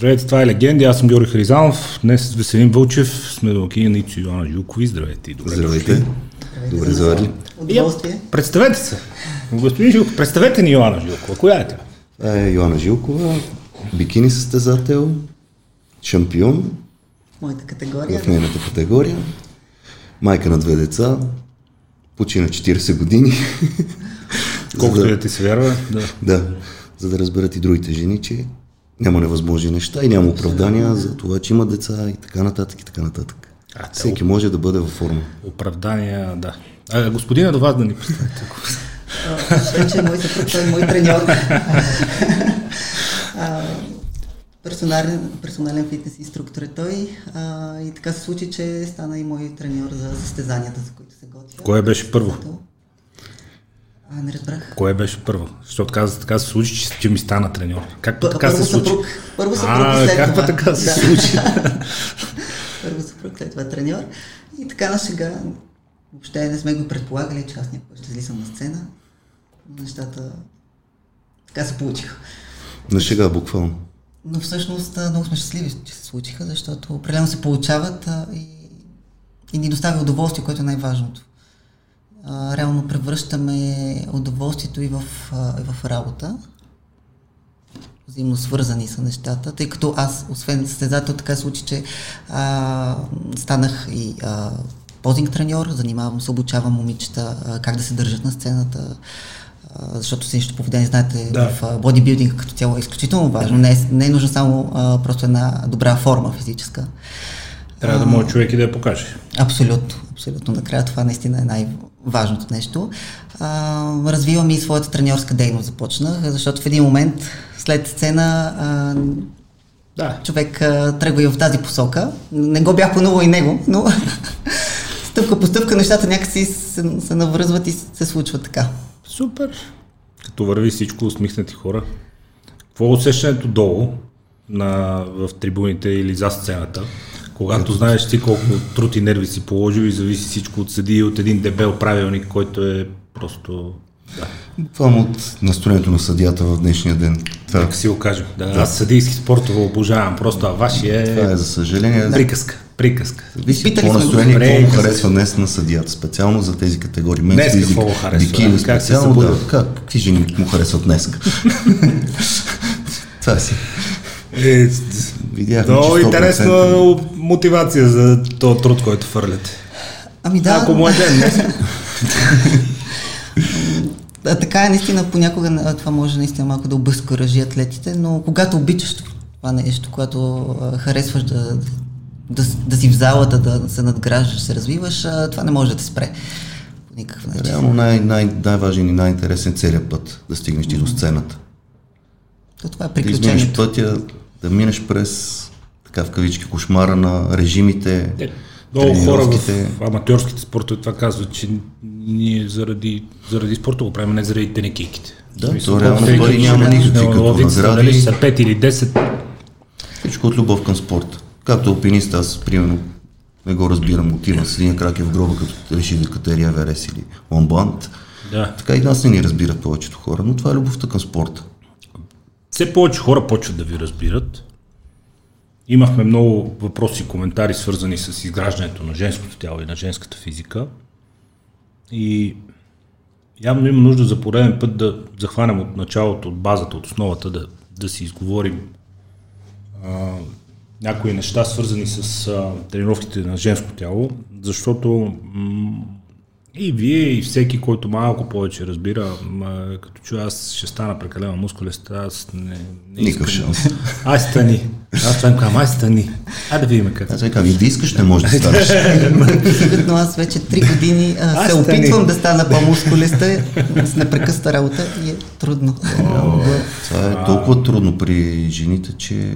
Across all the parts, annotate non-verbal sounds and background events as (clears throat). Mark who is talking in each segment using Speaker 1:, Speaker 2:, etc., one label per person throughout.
Speaker 1: Здравейте, това е Легенди, аз съм Георги Харизанов. Днес с Веселин Вълчев сме домакини на Ицо Йоанна Жилкови. Здравейте и добре
Speaker 2: Здравейте.
Speaker 1: дошли.
Speaker 2: Добре заварили.
Speaker 3: Удоволствие.
Speaker 1: Представете се. Господин Жилков, представете ни Йоанна Жилкова. Коя е тя?
Speaker 2: Е Йоанна Жилкова, бикини състезател, шампион
Speaker 3: В моята категория.
Speaker 2: в нейната категория, майка на две деца, почина 40 години.
Speaker 1: Колкото
Speaker 2: да,
Speaker 1: да ти се вярва. Да.
Speaker 2: да, за да разберат и другите жени, че няма невъзможни неща и няма оправдания за това, че има деца и така нататък и така нататък.
Speaker 1: А,
Speaker 2: Всеки може да бъде във форма.
Speaker 1: Оправдания, да. А, господина до вас да ни представите.
Speaker 3: А, Вече е мой съпруг, той е мой треньор. (laughs) Персонален фитнес инструктор е той. А, и така се случи, че стана и мой треньор за състезанията, за които се готвя.
Speaker 1: Кое беше първо?
Speaker 3: А, не разбрах.
Speaker 1: Кое беше първо? Защото каза, така се случи, че, че ми стана треньор. Как
Speaker 3: П-
Speaker 1: така се
Speaker 3: първо
Speaker 1: случи?
Speaker 3: съпруг, първо съпруг
Speaker 1: а,
Speaker 3: и след
Speaker 1: как
Speaker 3: това.
Speaker 1: па така се
Speaker 3: Да.
Speaker 1: случи? (laughs)
Speaker 3: първо съпруг, след това треньор. И така на сега въобще не сме го предполагали, че аз някога ще излизам на сцена. Но нещата така се получиха.
Speaker 2: На шега буквално.
Speaker 3: Но всъщност много сме щастливи, че се случиха, защото определено се получават а, и, и ни доставя удоволствие, което е най-важното. А, реално превръщаме удоволствието и в, а, и в работа. Взаимно свързани са нещата, тъй като аз, освен състезател, така се случи, че а, станах и а, позинг треньор, занимавам се, обучавам момичета а, как да се държат на сцената, защото сценичното поведение, знаете,
Speaker 1: Да.
Speaker 3: в а, бодибилдинга като цяло е изключително важно. Не е, не е нужно само а, просто една добра форма физическа.
Speaker 1: Трябва да може човек и да я покаже.
Speaker 3: Абсолютно, абсолютно. Накрая това наистина е най-важното нещо. А, развивам и своята треньорска дейност започнах, защото в един момент след сцена а,
Speaker 1: Да.
Speaker 3: човек а, тръгва и в тази посока. Не го бях планувал и него, но (laughs) стъпка по стъпка нещата някакси се, се навръзват и се случва така.
Speaker 1: Супер. Като върви всичко, усмихнати хора. Какво е усещането долу на, в трибуните или за сцената? Когато знаеш ти колко труд и нерви си положил и зависи всичко от съди и от един дебел правилник, който е просто... Да,
Speaker 2: Буквално от настроението на съдията в днешния ден. Това,
Speaker 1: как си го кажем. Да, аз съдийски спортове обожавам, просто а вашия
Speaker 2: това
Speaker 1: е
Speaker 2: е за съжаление.
Speaker 1: приказка. Приказка.
Speaker 3: Изпитали
Speaker 2: какво
Speaker 3: сме
Speaker 2: настроение, какво му харесва днес на съдията, специално за тези категории. Мен
Speaker 1: Днес
Speaker 2: физик,
Speaker 1: какво му харесва,
Speaker 2: бикини,
Speaker 1: да? Как се
Speaker 2: специално,
Speaker 1: събудил?
Speaker 2: да, как, какви жени му харесват днес? (laughs) Това си.
Speaker 1: Е,
Speaker 2: Видяхме,
Speaker 1: много
Speaker 2: че 100%
Speaker 1: интересна мотивация за този труд, който фърляте.
Speaker 3: Ами да,
Speaker 1: Ако му е ден. (laughs)
Speaker 3: Да, така е, наистина понякога а, това може наистина малко да обезкуражи атлетите, но когато обичаш това нещо, когато а, харесваш да, да, да си в залата, да се надграждаш, да се развиваш, а, това не може да те спре по никакъв начин.
Speaker 2: Реално най- най- най-важен и най-интересен целият път да стигнеш ти до сцената.
Speaker 3: То това е
Speaker 2: Да изминеш
Speaker 3: приключението.
Speaker 2: пътя, да минеш през така в кавички кошмара на режимите,
Speaker 1: Е, Много хора в аматьорските спортове това казват, че ние заради, заради спорта го правим, не заради тенекийките.
Speaker 2: Да, то реално той няма никакви като награди.
Speaker 1: Дали са 5 или 10.
Speaker 2: Всичко от любов към спорта. Както алпинист, аз примерно не го разбирам, отивам с един крак е в гроба, като реши да катери Еверес или Монблант.
Speaker 1: Да.
Speaker 2: Така и нас не ни разбират повечето хора, но това е любовта към спорта.
Speaker 1: Все повече хора почват да ви разбират. Имахме много въпроси и коментари, свързани с изграждането на женското тяло и на женската физика. И явно има нужда за пореден път да захванем от началото, от базата, от основата, да, да си изговорим а, някои неща, свързани с а, тренировките на женско тяло, защото м- и вие, и всеки, който малко повече разбира, като чуя аз ще стана прекалено мускулест, аз не, не
Speaker 2: Никакъв
Speaker 1: искам.
Speaker 2: шанс.
Speaker 1: Ай стани. Аз това им казвам, ай стани. Ай да видим как.
Speaker 2: Аз викам, и да искаш, не може да станеш. (laughs)
Speaker 3: Абсолютно, аз вече 3 години а, се
Speaker 1: стани.
Speaker 3: опитвам да стана по-мускулеста с непрекъсната работа и е трудно.
Speaker 2: Това е толкова трудно при жените, че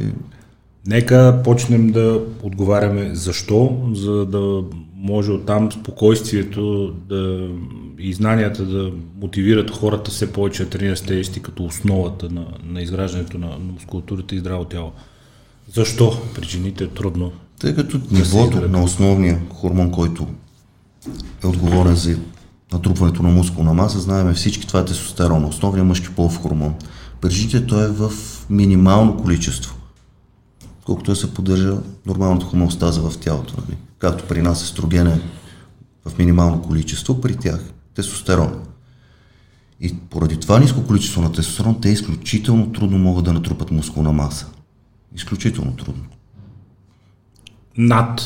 Speaker 1: Нека почнем да отговаряме защо, за да може оттам спокойствието да, и знанията да мотивират хората все повече да тренират с тежести като основата на, на изграждането на, на мускулатурата и здраво тяло. Защо при жените е трудно?
Speaker 2: тъй като
Speaker 1: се
Speaker 2: нивото на основния хормон, който е отговорен за натрупването на мускулна маса, знаем всички, това е тестостерон, основният мъжки полов хормон. При жените той е в минимално количество. колкото да се поддържа нормалната хомеостаза в тялото. Нали? Както при нас естрогена е в минимално количество, при тях тестостерон. И поради това ниско количество на тестостерон, те изключително трудно могат да натрупат мускулна маса. Изключително трудно.
Speaker 1: Над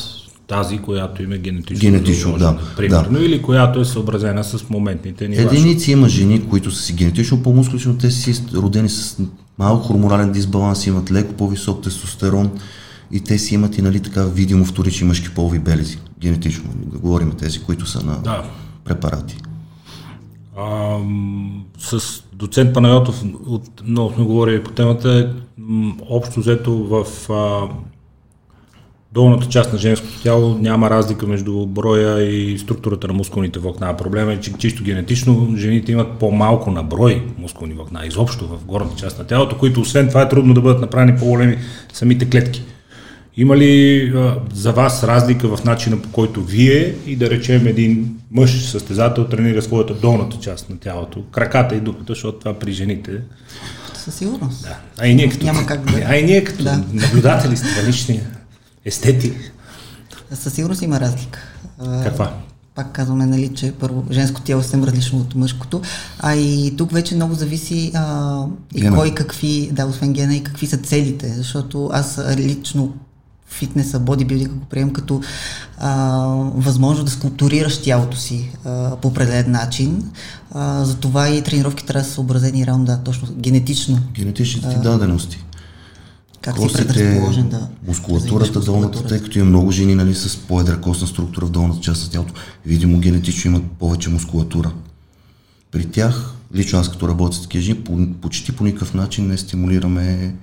Speaker 1: тази, която има генетично.
Speaker 2: Генетично, да.
Speaker 1: Примерно, да. или която е съобразена с моментните нива.
Speaker 2: Единици има жени, които са си генетично по-мускулни, но те си родени с малко хормонален дисбаланс, имат леко по-висок тестостерон и те си имат и нали, така видимо вторични мъжки полови белези, генетично. Да говорим тези, които са на да. препарати.
Speaker 1: А, с доцент Панайотов от, много сме говорили по темата. Общо взето в а, долната част на женското тяло няма разлика между броя и структурата на мускулните влакна. Проблема е, че чисто генетично жените имат по-малко на брой мускулни влакна, изобщо в горната част на тялото, които освен това е трудно да бъдат направени по-големи самите клетки. Има ли а, за вас разлика в начина по който вие и да речем един мъж състезател тренира своята долната част на тялото, краката и дупата, защото това при жените
Speaker 3: със сигурност.
Speaker 1: Да. А и ние като,
Speaker 3: Няма как да...
Speaker 1: а и ние като да. наблюдатели сте лични естети.
Speaker 3: Със сигурност има разлика.
Speaker 1: Каква?
Speaker 3: Пак казваме, нали, че първо женско тяло е съвсем различно от мъжкото, а и тук вече много зависи а, и гена. кой какви, да, освен гена и какви са целите, защото аз лично фитнеса, бодибилдинга го приемам като а, възможност да скулптурираш тялото си а, по определен начин. А, затова и тренировки трябва да са съобразени реално, да, точно генетично.
Speaker 2: Генетичните ти дадености.
Speaker 3: Как Костите, си предразположен да...
Speaker 2: Мускулатурата, долната, тъй като има много жени нали, с по-едра костна структура в долната част на тялото, видимо генетично имат повече мускулатура. При тях, лично аз като работя с такива жени, почти по никакъв начин не стимулираме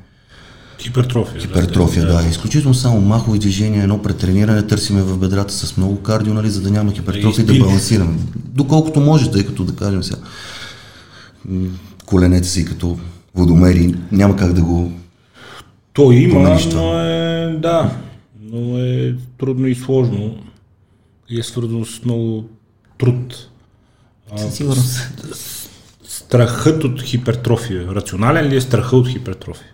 Speaker 1: Хипертрофия.
Speaker 2: Хипертрофия, да. да. Изключително само махови движения, едно претрениране, търсиме в бедрата с много кардио, нали, за да няма хипертрофия да, да балансираме. Доколкото може, тъй като да кажем сега, коленете си като водомери, няма как да го
Speaker 1: То има, но е, да, но е трудно и сложно и е свързано с много труд.
Speaker 3: Сигурно.
Speaker 1: Страхът от хипертрофия. Рационален ли е страхът от хипертрофия?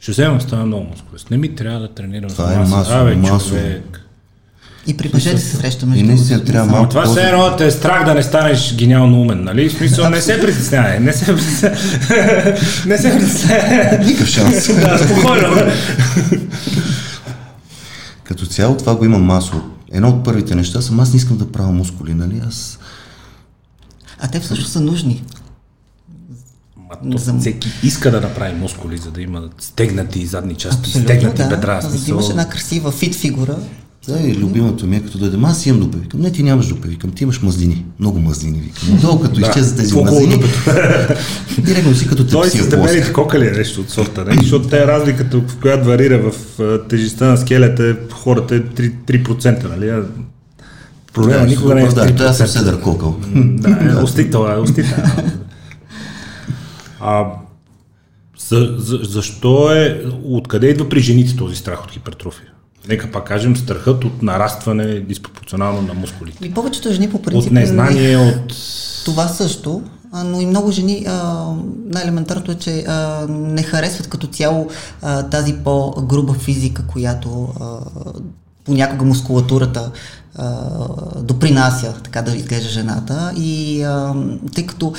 Speaker 1: Ще взема стана много мускулест. Не ми трябва да тренирам
Speaker 2: Това е масово, Абе, масово. Човек.
Speaker 3: И при мъжете се среща между
Speaker 2: И наистина трябва малко.
Speaker 1: Това все едно те е страх да не станеш гениално умен, нали? В смисъл, не се притеснявай, не се не се притеснявай.
Speaker 2: Никакъв шанс. (laughs)
Speaker 1: да, спокойно.
Speaker 2: Като цяло това го има масово. Едно от първите неща съм, аз не искам да правя мускули, нали? Аз...
Speaker 3: А те всъщност са нужни.
Speaker 1: То за... Всеки иска да направи мускули, за да има стегнати задни части, Абсолютно, стегнати
Speaker 3: да.
Speaker 1: бедра.
Speaker 3: За да имаш една красива фит фигура.
Speaker 2: Да, и любимото ми е като дойде, аз имам дупе. Викам, не, ти нямаш дупе. Викам, ти имаш мазнини. Много мазнини. Викам, (laughs) долу като да, изчезат тези мазнини. (laughs) директно си като
Speaker 1: Той си дебелите кокали е нещо от сорта, не? защото те разликата, в която варира в тежестта на скелета, е, хората е 3%, 3% нали? Проблема да, никога не е 3%.
Speaker 2: Да, съм седър кокъл.
Speaker 1: Да, е, (laughs) остител, е, остител. А, за, за, защо е, откъде идва при жените този страх от хипертрофия? Нека пак кажем, страхът от нарастване диспропорционално на мускулите.
Speaker 3: И повечето жени по принцип...
Speaker 1: От незнание, от...
Speaker 3: Това също, но и много жени, най-елементарното е, че а, не харесват като цяло а, тази по-груба физика, която а, понякога мускулатурата допринася така да изглежда жената. И тъй като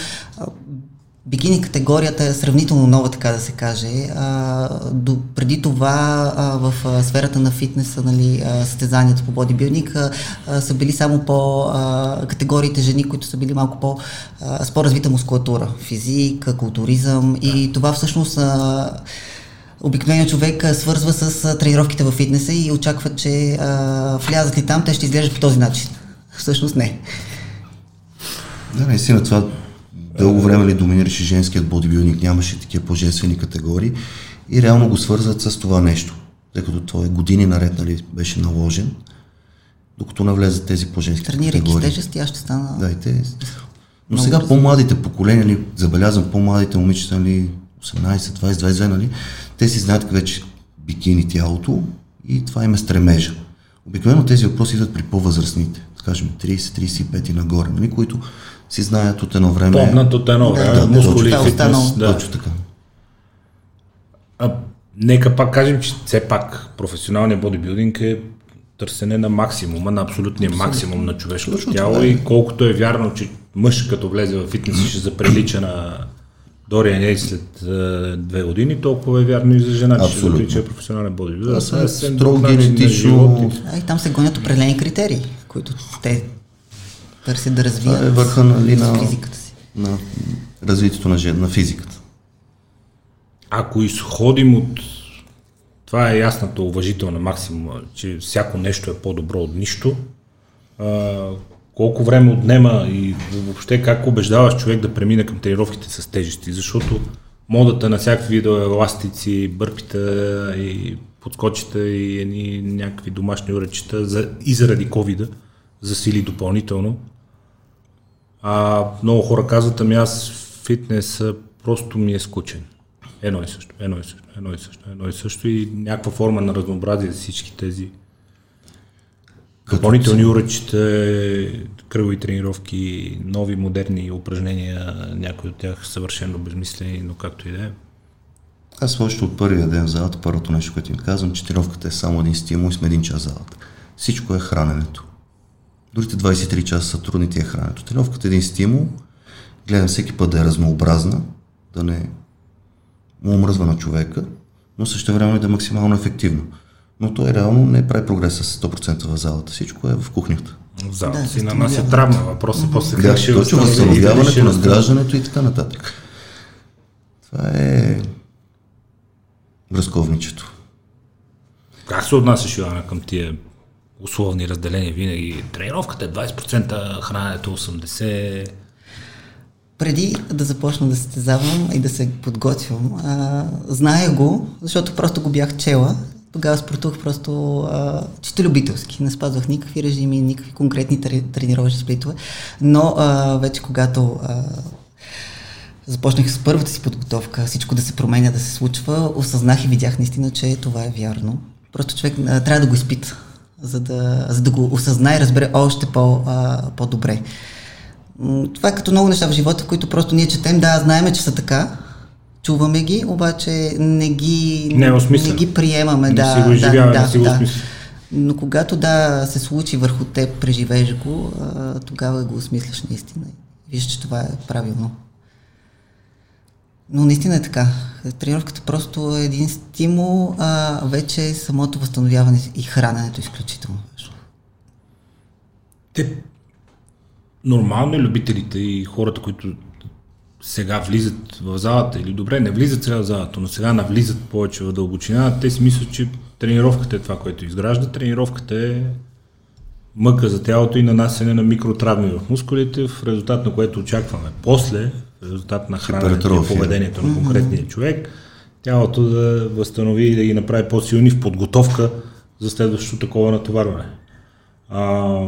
Speaker 3: Бикини категорията е сравнително нова, така да се каже. А, до, преди това а, в а, сферата на фитнеса, нали, а, състезанията по бодибилдинг а, а, са били само по а, категориите жени, които са били малко по, а, с по-развита мускулатура. Физик, културизъм и това всъщност а, обикновеният човек а, свързва с а, тренировките в фитнеса и очаква, че а, влязат ли там, те ще изглеждат по този начин. Всъщност не.
Speaker 2: Да, наистина това Дълго време ли доминираше женският бодибилдинг, нямаше такива по-женствени категории и реално го свързват с това нещо, тъй като той е години наред нали, беше наложен, докато навлезат тези по-женски
Speaker 3: Тренирайки категории. с тежести, аз ще стана...
Speaker 2: Да, и те... Но сега по-младите поколения, нали, забелязвам по-младите момичета, нали, 18, 20, 22, нали, те си знаят вече бикини тялото и това им е стремежа. Обикновено тези въпроси идват при по-възрастните, да кажем 30-35 и нагоре, нали, които си знаят от едно време.
Speaker 1: Помнат от едно време, да, мускули,
Speaker 2: да,
Speaker 1: фитнес.
Speaker 2: Да. Точно така.
Speaker 1: А, нека пак кажем, че все пак професионалният бодибилдинг е търсене на максимума, на абсолютния максимум на човешкото
Speaker 2: Точно
Speaker 1: тяло
Speaker 2: е.
Speaker 1: и колкото е вярно, че мъж като влезе в фитнес ще заприлича на Дориан Ей след е, две години, толкова е вярно и за жена, че ще
Speaker 2: Абсолютно.
Speaker 1: заприлича професионален бодибилдър.
Speaker 2: Са
Speaker 1: съвсем
Speaker 2: строго генетично-
Speaker 1: живот и-
Speaker 3: А и там се гонят определени критерии, които те търсят да развият
Speaker 2: е върха нали, на,
Speaker 3: физиката си.
Speaker 2: на развитието на, на физиката.
Speaker 1: Ако изходим от това е ясната уважителна максима, че всяко нещо е по-добро от нищо, а, колко време отнема и въобще как убеждаваш човек да премине към тренировките с тежести, защото модата на всякакви видове еластици, бърпита и подскочите и едни някакви домашни уречета за, и заради ковида засили допълнително. А много хора казват, ами аз фитнес просто ми е скучен. Едно и също, едно и също, едно и също, едно и също и някаква форма на разнообразие за всички тези допълнителни уръчета, кръгови тренировки, нови модерни упражнения, някои от тях съвършено безмислени, но както и да е.
Speaker 2: Аз още от първия ден в залата, първото нещо, което им казвам, че тренировката е само един стимул и сме един час залата. Всичко е храненето. Другите 23 часа са трудните е храненето. Тренировката е един стимул. Гледам всеки път да е разнообразна, да не му омръзва на човека, но също време да е максимално ефективно. Но той реално не прави прогрес с 100% в залата. Всичко е в кухнята.
Speaker 1: В залата
Speaker 3: Да,
Speaker 1: си нанася травма. Въпросът е после
Speaker 2: Да,
Speaker 1: как ще
Speaker 2: точно възстановяването, надграждането и така нататък. Това е връзковничето.
Speaker 1: Как се отнасяш, Йоанна, към тия условни разделения винаги? Тренировката е 20%, храненето 80%.
Speaker 3: Преди да започна да състезавам и да се подготвям, а, зная го, защото просто го бях чела. Тогава спортувах просто а, чисто любителски. Не спазвах никакви режими, никакви конкретни тре- тренировъчни сплитове. Но а, вече когато а, започнах с първата си подготовка, всичко да се променя, да се случва, осъзнах и видях наистина, че това е вярно. Просто човек а, трябва да го изпита, за да, за да го осъзнае и разбере още по, а, по-добре. Това е като много неща в живота, които просто ние четем, да, знаеме, че са така, чуваме ги, обаче не ги,
Speaker 1: Не е
Speaker 3: не ги приемаме.
Speaker 1: Не
Speaker 3: да,
Speaker 1: си го изживяваме,
Speaker 3: да,
Speaker 1: не си го
Speaker 3: да. Но когато да се случи върху теб, преживееш го, а, тогава го осмисляш наистина. Виж, че това е правилно. Но наистина е така. Тренировката просто е един стимул, а вече самото възстановяване и храненето е изключително важно.
Speaker 1: Те, нормално е любителите и хората, които сега влизат в залата или добре, не влизат сега в залата, но сега навлизат повече в дълбочина, те си мислят, че тренировката е това, което изгражда. Тренировката е мъка за тялото и нанасене на микротравми в мускулите, в резултат на което очакваме после, резултат на храненето и поведението на конкретния човек, тялото да възстанови и да ги направи по-силни в подготовка за следващото такова натоварване. А,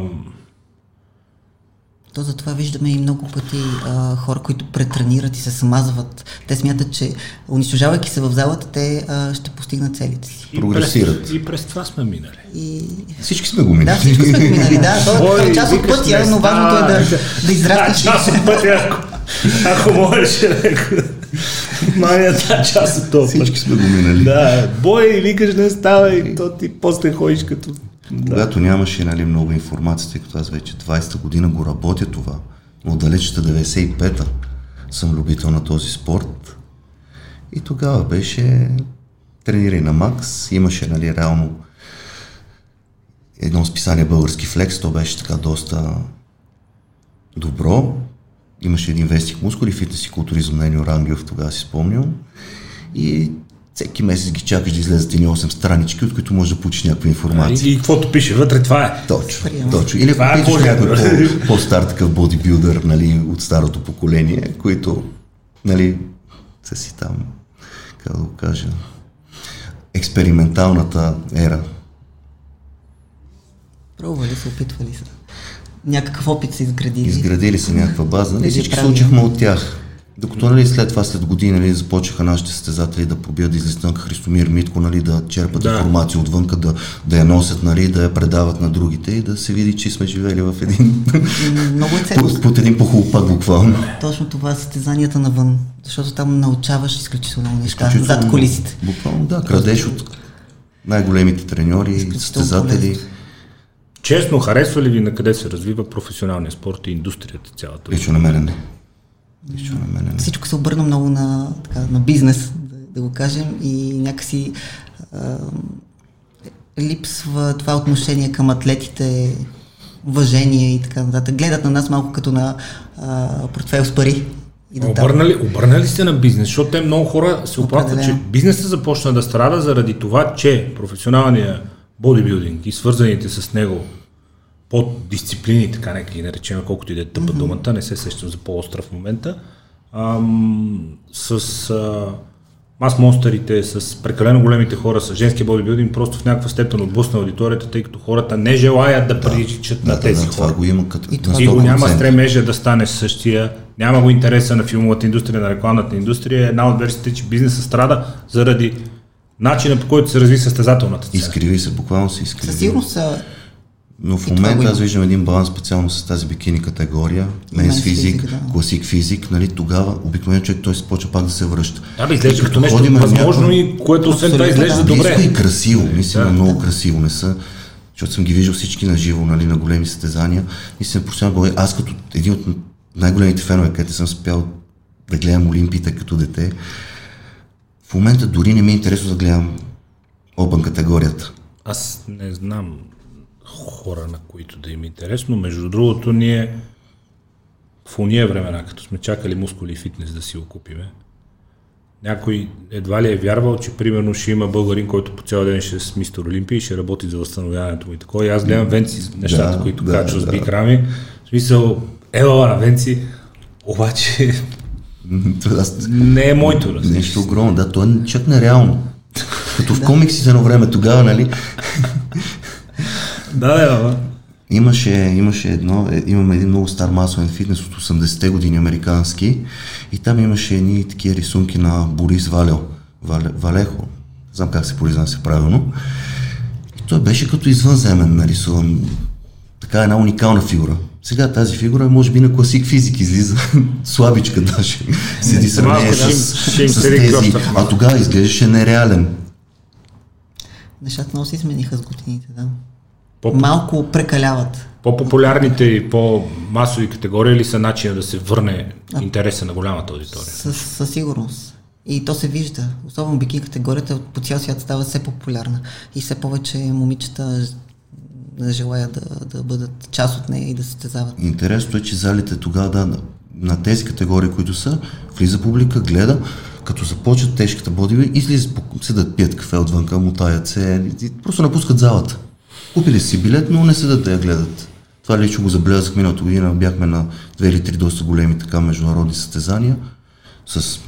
Speaker 3: То затова виждаме и много пъти а, хора, които претренират и се самазват. Те смятат, че унищожавайки се в залата, те а, ще постигнат целите си.
Speaker 1: И
Speaker 2: Прогресират.
Speaker 1: През, и през това сме минали.
Speaker 3: И...
Speaker 2: Всички сме го минали.
Speaker 3: Да, всичко сме го минали, да. То е част от пътя, но важното е да, да израснеш.
Speaker 1: Та част от пътя, ако, ако можеш, ако мания тази част от този
Speaker 2: Всички сме го минали.
Speaker 1: Да, бой и викаш не става и то ти после ходиш като...
Speaker 2: Когато нямаше нали, много информация, тъй като аз вече 20-та година го работя това, от далечната 95-та съм любител на този спорт. И тогава беше тренирай на Макс, имаше нали, реално едно списание български флекс, то беше така доста добро. Имаше един вестник мускули, фитнес и културизъм на Енио Рангелов, тогава си спомням. И всеки месец ги чакаш да излезат едни 8 странички, от които можеш да получиш някаква информация.
Speaker 1: И, и каквото пише вътре, това е.
Speaker 2: Точно, точно. Или
Speaker 1: Това е
Speaker 2: ако
Speaker 1: Божия
Speaker 2: някой по, по-стар такъв бодибилдър, нали, от старото поколение, които, нали, са си там, как да го кажа, експерименталната ера.
Speaker 3: Пробвали са, опитвали са. Някакъв опит са изградили.
Speaker 2: Изградили са някаква база, нали,
Speaker 3: Или
Speaker 2: всички се учихме от тях. Докато нали, след това, след години, нали, започнаха нашите състезатели да побият, да излизат Христомир Митко, нали, да черпат да. информация отвънка, да, да я носят, нали, да я предават на другите и да се види, че сме живели в един...
Speaker 3: Много е (laughs)
Speaker 2: под, под един похлопак буквално.
Speaker 3: Точно това състезанията навън, защото там научаваш изключително неща изключително, зад колисите.
Speaker 2: Буквално да, крадеш от най-големите треньори, състезатели.
Speaker 1: Честно, харесва ли ви на къде се развива професионалния спорт и индустрията цялата?
Speaker 2: Лично на мен не. Лично
Speaker 3: на мен не. Всичко се обърна много на, така, на бизнес, да, да го кажем, и някакси а, липсва това отношение към атлетите, уважение и така нататък. Гледат на нас малко като на а, портфел с пари.
Speaker 1: И да обърнали, обърнали сте на бизнес, защото те много хора се оплакват, че бизнесът започна да страда заради това, че професионалният бодибилдинг и свързаните с него поддисциплини, така нека ги наречем, колкото и да е тъпа mm-hmm. думата, не се сещам за по-остра в момента, ам, с а, мас монстерите, с прекалено големите хора, с женския бодибилдинг, просто в някаква степен отблъсна аудиторията, тъй като хората не желаят да, да приличат да, на тези да, хора.
Speaker 2: го има като
Speaker 1: и, и го няма стремежа да стане същия, няма го интереса на филмовата индустрия, на рекламната индустрия. Една от версиите, че бизнесът страда заради начина по който се разви състезателната цена.
Speaker 2: Изкриви се, буквално се изкриви.
Speaker 3: Със сигурност
Speaker 2: но в момента аз виждам един баланс специално с тази бикини категория, менс физик, да. класик физик, нали, тогава обикновено човек той се почва пак да се връща.
Speaker 1: Да, бе, изглежда като нещо възможно някакъв... и което освен това изглежда да, добре.
Speaker 2: и красиво, мисля, да, много красиво не са, защото съм ги виждал всички на живо, нали, на големи състезания. Мисля, професионално аз като един от най-големите фенове, където съм спял да гледам Олимпиите като дете, в момента дори не ми е интересно да гледам Обан категорията.
Speaker 1: Аз не знам хора, на които да им е интересно. Между другото, ние в уния времена, като сме чакали мускули и фитнес да си го купиме, някой едва ли е вярвал, че примерно ще има българин, който по цял ден ще е с мистер Олимпия и ще работи за възстановяването му и такова. И аз гледам Венци нещата, да, които да, качва да. с бикрами. В смисъл, ела на Венци, обаче (laughs) не е моето.
Speaker 2: Разбира. Нещо огромно, да, то е чак нереално. Като в комиксите на време тогава, нали?
Speaker 1: Да, да,
Speaker 2: Имаше, имаше едно, е, имаме един много стар масовен фитнес от 80-те години американски и там имаше едни такива рисунки на Борис Валео, Вале, Валехо, знам как се произнася правилно. И той беше като извънземен нарисуван, така една уникална фигура. Сега тази фигура може би на класик физик излиза (laughs) слабичка даже. Седи сравнение с, с, с тези. А тогава изглеждаше нереален.
Speaker 3: Нещата много се измениха с годините, да. По- Малко прекаляват.
Speaker 1: По-популярните и по-масови категории ли са начина да се върне а, интереса на голямата аудитория?
Speaker 3: Със, със сигурност. И то се вижда. Особено бикини категорията по цял свят става все популярна. И все повече момичета желаят да, да бъдат част от нея и да се състезават.
Speaker 2: Интересното е, че залите тогава да, на тези категории, които са, влиза публика, гледа, като започват тежката бодиви, излизат, седат, пият кафе отвънка, мутаят се, просто напускат залата. Купили си билет, но не седат да я гледат. Това лично го забелязах миналата година. Бяхме на две или три доста големи така международни състезания с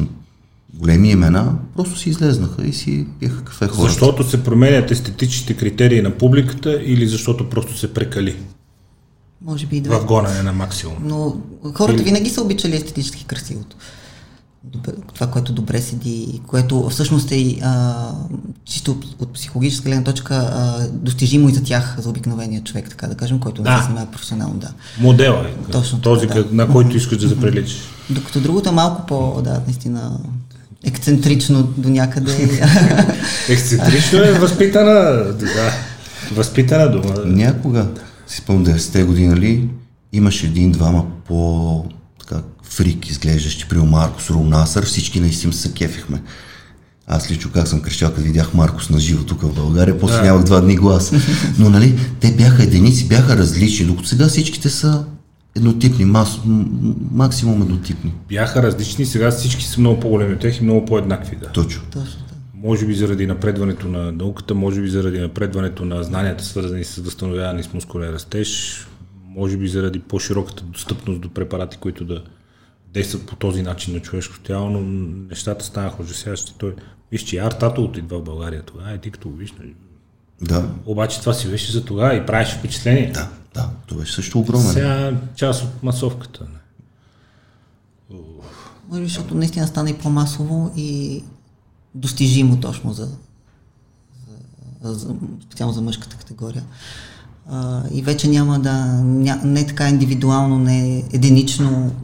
Speaker 2: големи имена, просто си излезнаха и си пиеха кафе хората.
Speaker 1: Защото се променят естетичните критерии на публиката или защото просто се прекали?
Speaker 3: Може би и
Speaker 1: В гонене на максимум.
Speaker 3: Но хората или... винаги са обичали естетически красивото това, което добре седи, което всъщност е а, чисто от, от психологическа гледна точка а, достижимо и за тях, за обикновения човек, така да кажем, който да. не се занимава професионално. Да.
Speaker 1: Модел е. Точно този, така, да. на който искаш да заприличиш.
Speaker 3: Докато другото е малко по, да, наистина, ексцентрично до някъде. (laughs)
Speaker 1: ексцентрично е възпитана, да, възпитана дума.
Speaker 2: Някога, си спомням 90-те години, ли, имаше един-двама по така, фрик изглеждащи при Маркос Рунасър, всички наистина се кефихме. Аз лично как съм крещял, като видях Маркос на живо тук в България, после да. нямах два дни глас. (laughs) Но нали, те бяха единици, бяха различни, докато сега всичките са еднотипни, мас, максимум еднотипни.
Speaker 1: Бяха различни, сега всички са много по-големи от тях и много по-еднакви. Да.
Speaker 2: Точно.
Speaker 3: Точно.
Speaker 1: Може би заради напредването на науката, може би заради напредването на знанията, свързани с възстановяване с мускулен растеж, може би заради по-широката достъпност до препарати, които да действат по този начин на човешко тяло, но нещата станаха ужасяващи. Той, виж, че Артато отидва в България тогава, е ти като виж, нали?
Speaker 2: Да.
Speaker 1: Обаче това си беше за тогава и правиш впечатление.
Speaker 2: Да, да, това беше също огромен.
Speaker 1: Сега част от масовката.
Speaker 3: Може би, защото наистина стана и по-масово и достижимо точно за, за, за специално за мъжката категория. А, и вече няма да, ня, не така индивидуално, не единично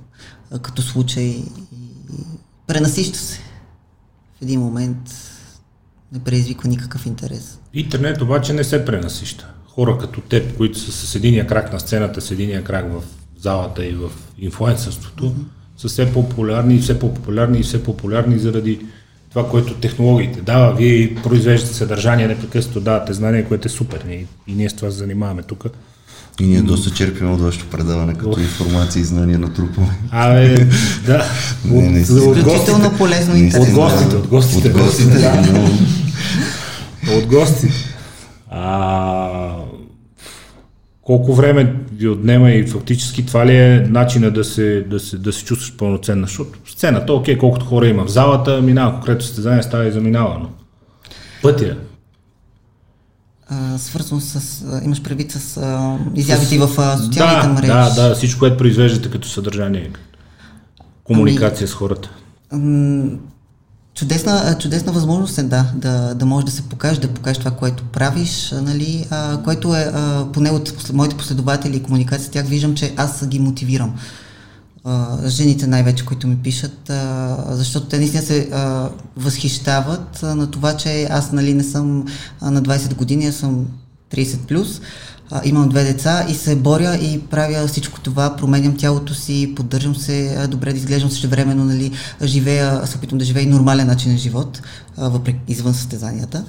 Speaker 3: а, като случай. И, и пренасища се. В един момент не предизвиква никакъв интерес.
Speaker 1: Интернет обаче не се пренасища. Хора като теб, които са с единия крак на сцената, с единия крак в залата и в инфлуенсърството, mm-hmm. са все по-популярни и все по-популярни и все по-популярни заради това, което технологиите дава. Вие произвеждате съдържание, непрекъснато давате знания, което е супер. И, и ние с това се занимаваме тук.
Speaker 2: И ние доста черпим от вашето предаване, като информация и знания на трупа.
Speaker 1: Абе, да. (laughs)
Speaker 2: Не, не,
Speaker 3: от, от гостите, полезно и
Speaker 1: От гостите, от гостите.
Speaker 2: От гостите, да.
Speaker 1: От гостите. А, колко време ви отнема и фактически това ли е начина да се, да се, да се чувстваш пълноценна? Защото сцената, окей, колкото хора има в залата, минава конкретно състезание, става и заминава, но пътя.
Speaker 3: Свързано с, имаш предвид с а, изявите с... в а, социалните
Speaker 1: да,
Speaker 3: мрежи.
Speaker 1: Да, да, всичко, което произвеждате като съдържание, комуникация ами, с хората.
Speaker 3: Чудесна, чудесна възможност е, да, да, да можеш да се покажеш, да покажеш това, което правиш, нали, а, което е, а, поне от моите последователи и комуникация с тях, виждам, че аз ги мотивирам. А, жените най-вече, които ми пишат, а, защото те наистина се а, възхищават а, на това, че аз нали, не съм а, на 20 години, аз съм 30 плюс а, имам две деца и се боря и правя всичко това, променям тялото си, поддържам се добре да изглеждам също времено, нали, живея, се опитвам да живея и нормален начин на живот, а, въпреки извън състезанията.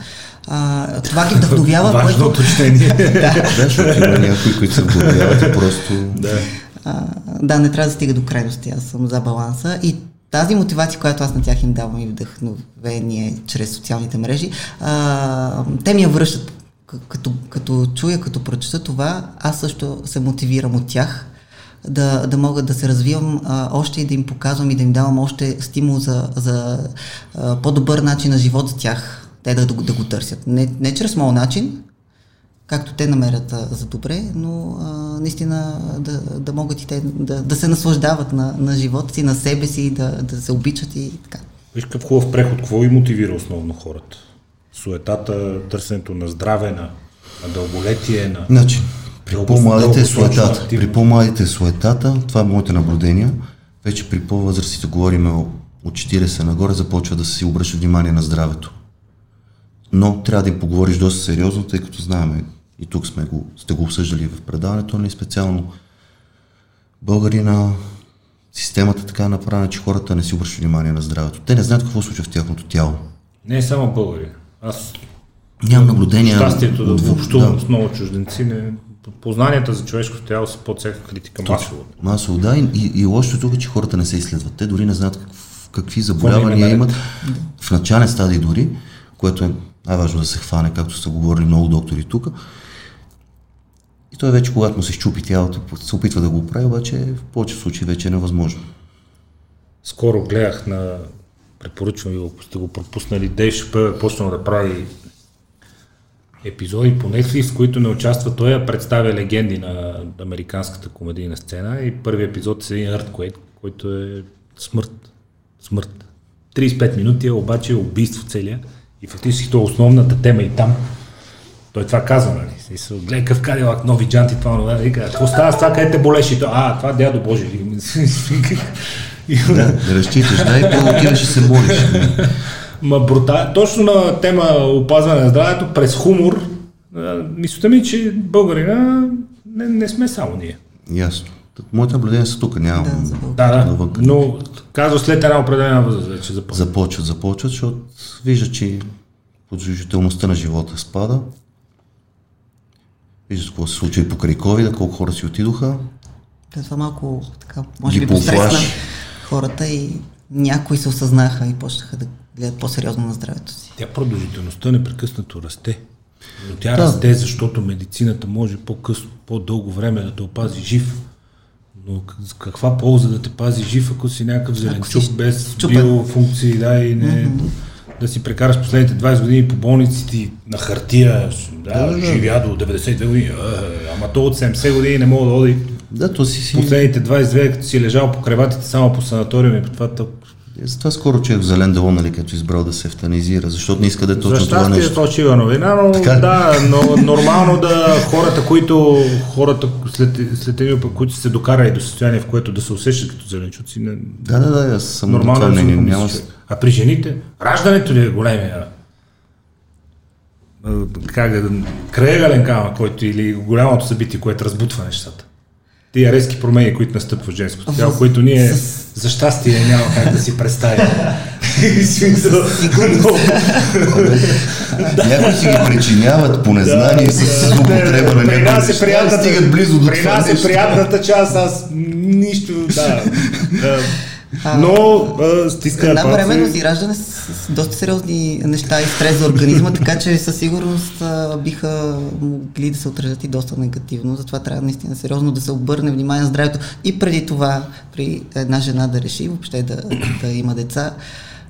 Speaker 3: А, това ги (laughs) вдъхновява.
Speaker 1: Важно което... уточнение. (laughs)
Speaker 2: да, защото има някои, които се вдъхновяват и просто...
Speaker 3: Да. А, да, не трябва да стига до крайности, аз съм за баланса и тази мотивация, която аз на тях им давам и вдъхновение чрез социалните мрежи, а, те ми я връщат като, като чуя, като прочета това, аз също се мотивирам от тях да, да мога да се развивам а, още и да им показвам и да им давам още стимул за, за а, по-добър начин на живот с тях, те да, да, да го търсят. Не, не чрез моят начин, както те намерят а, за добре, но а, наистина да, да могат и те да, да се наслаждават на, на живота си, на себе си, да, да се обичат и така.
Speaker 1: Виж какъв хубав преход, какво и мотивира основно хората? Суетата, търсенето на здраве, на, на дълголетие, на...
Speaker 2: Значи, при по-младите суетата. При по-младите суетата, това е моите наблюдения. Вече при по-възрастите говорим от 40 нагоре, започва да си обръща внимание на здравето. Но трябва да им поговориш доста сериозно, тъй като знаем, и тук сме го, сте го обсъждали в предаването, не специално българина, системата така е направена, че хората не си обръщат внимание на здравето. Те не знаят какво случва в тяхното тяло.
Speaker 1: Не е само българи. Аз
Speaker 2: нямам наблюдение.
Speaker 1: Щастието да общувам да. с много чужденци. Не, познанията за човешкото тяло са под всяка критика масово.
Speaker 2: Масово, да. И, и, и лошото тук е, че хората не се изследват. Те дори не знаят как, какви заболявания имат в начален стадий дори, което е най-важно да се хване, както са говорили много доктори тук. И той вече, когато му се щупи тялото, се опитва да го прави, обаче в повече случаи вече е невъзможно.
Speaker 1: Скоро гледах на препоръчвам ви, ако сте го пропуснали, Дейв Шапел е почнал да прави епизоди по Netflix, в които не участва той, а представя легенди на американската комедийна сцена и първият епизод е един Earthquake, който е смърт. Смърт. 35 минути е обаче убийство целия и фактически това е основната тема и там. Той това казва, нали? Гледай какъв кадилак, нови джанти, това, това, вика, какво става с това, къде те болеше? А, това дядо Боже.
Speaker 2: Да, да разчиташ, да, и то отиваш и се молиш.
Speaker 1: Ма брута... Точно на тема опазване на здравето, през хумор, мисълта ми, че българина не, не сме само ние.
Speaker 2: Ясно. Моите наблюдения са тук, нямам.
Speaker 1: Да, да, да. но казва след една определена възраст вече
Speaker 2: започват. Започват, започват, защото вижда, че продължителността на живота спада. Вижда какво се случва и покрай COVID, колко хора си отидоха.
Speaker 3: Това малко така, може би постресна хората и някои се осъзнаха и почнаха да гледат по-сериозно на здравето си.
Speaker 1: Тя продължителността непрекъснато расте. Но тя да. расте, защото медицината може по-късно, по-дълго време да те опази жив. Но каква полза да те пази жив, ако си някакъв зеленчук си без чупен. биофункции, да, и не, mm-hmm. да си прекараш последните 20 години по болниците на хартия, да, да, да. живя до 92 години, ама то от 70 години не мога да оди
Speaker 2: да, то си си...
Speaker 1: Последните 22, като си лежал по креватите само по санаториум и по това,
Speaker 2: Е, затова скоро че е в Зелен Делон, нали, като избрал да се ефтанизира, защото не иска да е точно
Speaker 1: За
Speaker 2: това
Speaker 1: щастие е
Speaker 2: нещо.
Speaker 1: фалшива новина, но
Speaker 2: Така
Speaker 1: да, но нормално да хората, които хората след, след един път, които се докарали до състояние, в което да се усещат като зеленчуци, не,
Speaker 2: Да, да, да, аз съм
Speaker 1: нормално
Speaker 2: това
Speaker 1: е
Speaker 2: мнение. Няма...
Speaker 1: А при жените, раждането ли е големия как да, крайъгълен камък, който или голямото събитие, което разбутва нещата. Тия резки промени, които настъпват в женското тяло, които ние за щастие няма как да си представим. (laughs) Смисъл,
Speaker 2: Някои си ги причиняват по незнание с злоупотреба на
Speaker 1: При
Speaker 2: някои
Speaker 1: нас
Speaker 2: неща и
Speaker 1: приятната,
Speaker 2: стигат близо до
Speaker 1: при
Speaker 2: това
Speaker 1: нас е приятната част, аз нищо, да. (laughs) Но а, стиска
Speaker 3: Една
Speaker 1: палци.
Speaker 3: временност и раждане с, с доста сериозни неща и стрес за организма, така че със сигурност а, биха могли да се отразят и доста негативно. Затова трябва наистина сериозно да се обърне внимание на здравето и преди това, при една жена да реши въобще да, да има деца,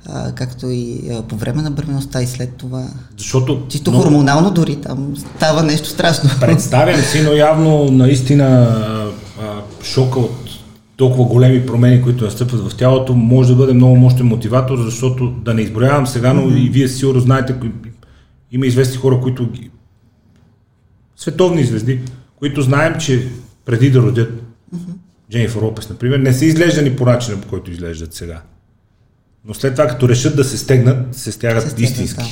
Speaker 3: а, както и а, по време на бременността и след това.
Speaker 1: Защото
Speaker 3: Чисто
Speaker 1: много-
Speaker 3: хормонално дори там става нещо страшно.
Speaker 1: Представям си, но явно наистина а, шока от толкова големи промени, които настъпват в тялото, може да бъде много мощен мотиватор, защото да не изброявам сега, но и вие сигурно знаете, има известни хора, които ги... световни звезди, които знаем, че преди да родят Дженнифър Лопес, например, не са изглеждани по начина, по който изглеждат сега. Но след това, като решат да се стегнат, се стягат
Speaker 3: Се стегнат,
Speaker 1: истински.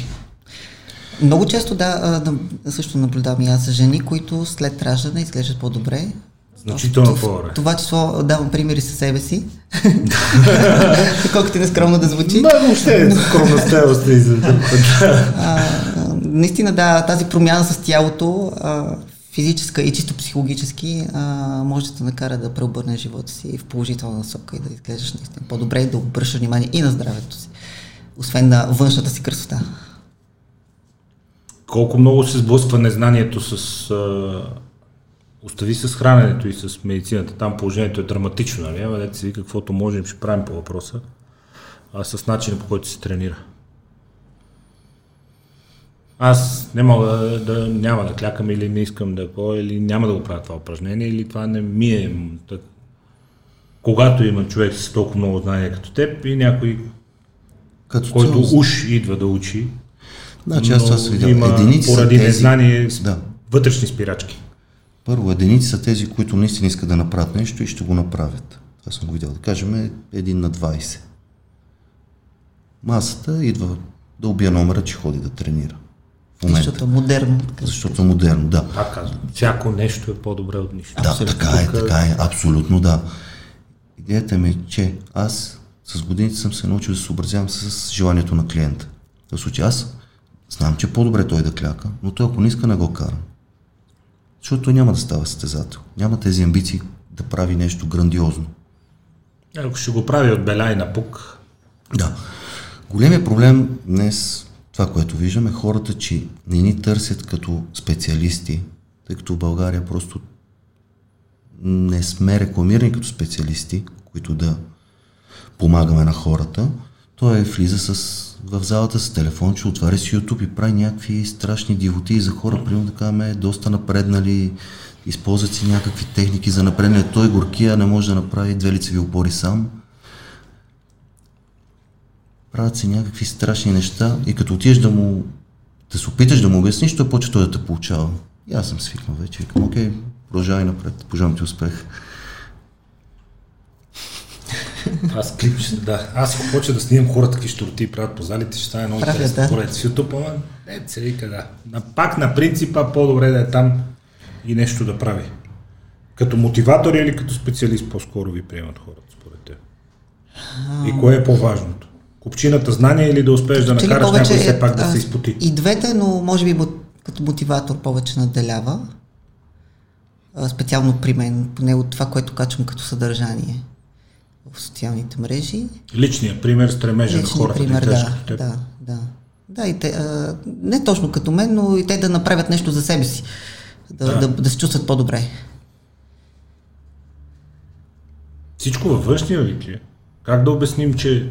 Speaker 3: да. Много често, да, също наблюдавам и аз за жени, които след раждане изглеждат по-добре.
Speaker 1: Значително по-добре.
Speaker 3: Това число давам примери със себе си. (laughs) Колкото и нескромно да звучи.
Speaker 1: Да, въобще е (laughs) остри за друг път. (laughs)
Speaker 3: А, наистина, да, тази промяна с тялото, а, физическа и чисто психологически, а, може да те накара да преобърнеш живота си в положителна насока и да изглеждаш наистина по-добре и да обръщаш внимание и на здравето си, освен на външната си красота.
Speaker 1: Колко много се сблъсква незнанието с... А, остави с храненето и с медицината. Там положението е драматично, нали? Ама дете си каквото можем, ще правим по въпроса. А с начина по който се тренира. Аз не мога да, да няма да клякам или не искам да го, или няма да го правя това упражнение, или това не ми е... Так... Когато има човек с толкова много знания като теб и някой,
Speaker 2: Като
Speaker 1: който
Speaker 2: цяло,
Speaker 1: уж идва да учи,
Speaker 2: Значи аз това видял.
Speaker 1: има
Speaker 2: са
Speaker 1: поради
Speaker 2: тези,
Speaker 1: незнание
Speaker 2: Да.
Speaker 1: вътрешни спирачки.
Speaker 2: Първо, единици са тези, които наистина искат да направят нещо и ще го направят. Това съм го видял. Да кажем, един на 20. Масата идва да убие номера, че ходи да тренира. В момента.
Speaker 3: Защото е модерно.
Speaker 2: Защото е модерно, да.
Speaker 1: Пак казвам, всяко нещо е по-добре от нищо.
Speaker 2: Да, така е, така е, абсолютно да. Идеята ми е, че аз с годините съм се научил да се съобразявам с желанието на клиента. В случай аз знам, че е по-добре той да кляка, но той ако не иска, не го карам. Защото той няма да става състезател. Няма тези амбиции да прави нещо грандиозно.
Speaker 1: Ако ще го прави от беля и напук,
Speaker 2: Да. Големият проблем днес, това, което виждаме, хората, че не ни търсят като специалисти, тъй като в България просто не сме рекламирани като специалисти, които да помагаме на хората. Той влиза с, в залата с телефон, че отваря си YouTube и прави някакви страшни дивоти за хора, примерно да кажем, доста напреднали, използват си някакви техники за напреднали. Той горкия не може да направи две лицеви опори сам правят се някакви страшни неща и като отидеш да му, да се опиташ да му обясниш, той почва той да те получава. И аз съм свикнал вече. Викам, окей, продължавай напред. Пожелавам ти успех.
Speaker 1: Аз клипче, да. Аз ако почна да снимам хората, какви штурти правят по залите, ще стане много интересно.
Speaker 3: да.
Speaker 1: Поред с YouTube, ама не, се вика, да. На, пак на принципа по-добре да е там и нещо да прави. Като мотиватор или като специалист по-скоро ви приемат хората, според теб? И кое е по-важното? Купчината знание или да успееш да накараш някой все пак да
Speaker 3: а,
Speaker 1: се изпоти?
Speaker 3: И двете, но може би като мотиватор повече наделява. Специално при мен, поне от това, което качвам като съдържание в социалните мрежи.
Speaker 1: Личният пример, стремежа на хората
Speaker 3: пример,
Speaker 1: да
Speaker 3: да, да, да. И те, а, не точно като мен, но и те да направят нещо за себе си. Да,
Speaker 1: Да.
Speaker 3: да. да, се чувстват по-добре.
Speaker 1: Всичко във външния вид ли е? Как да обясним, че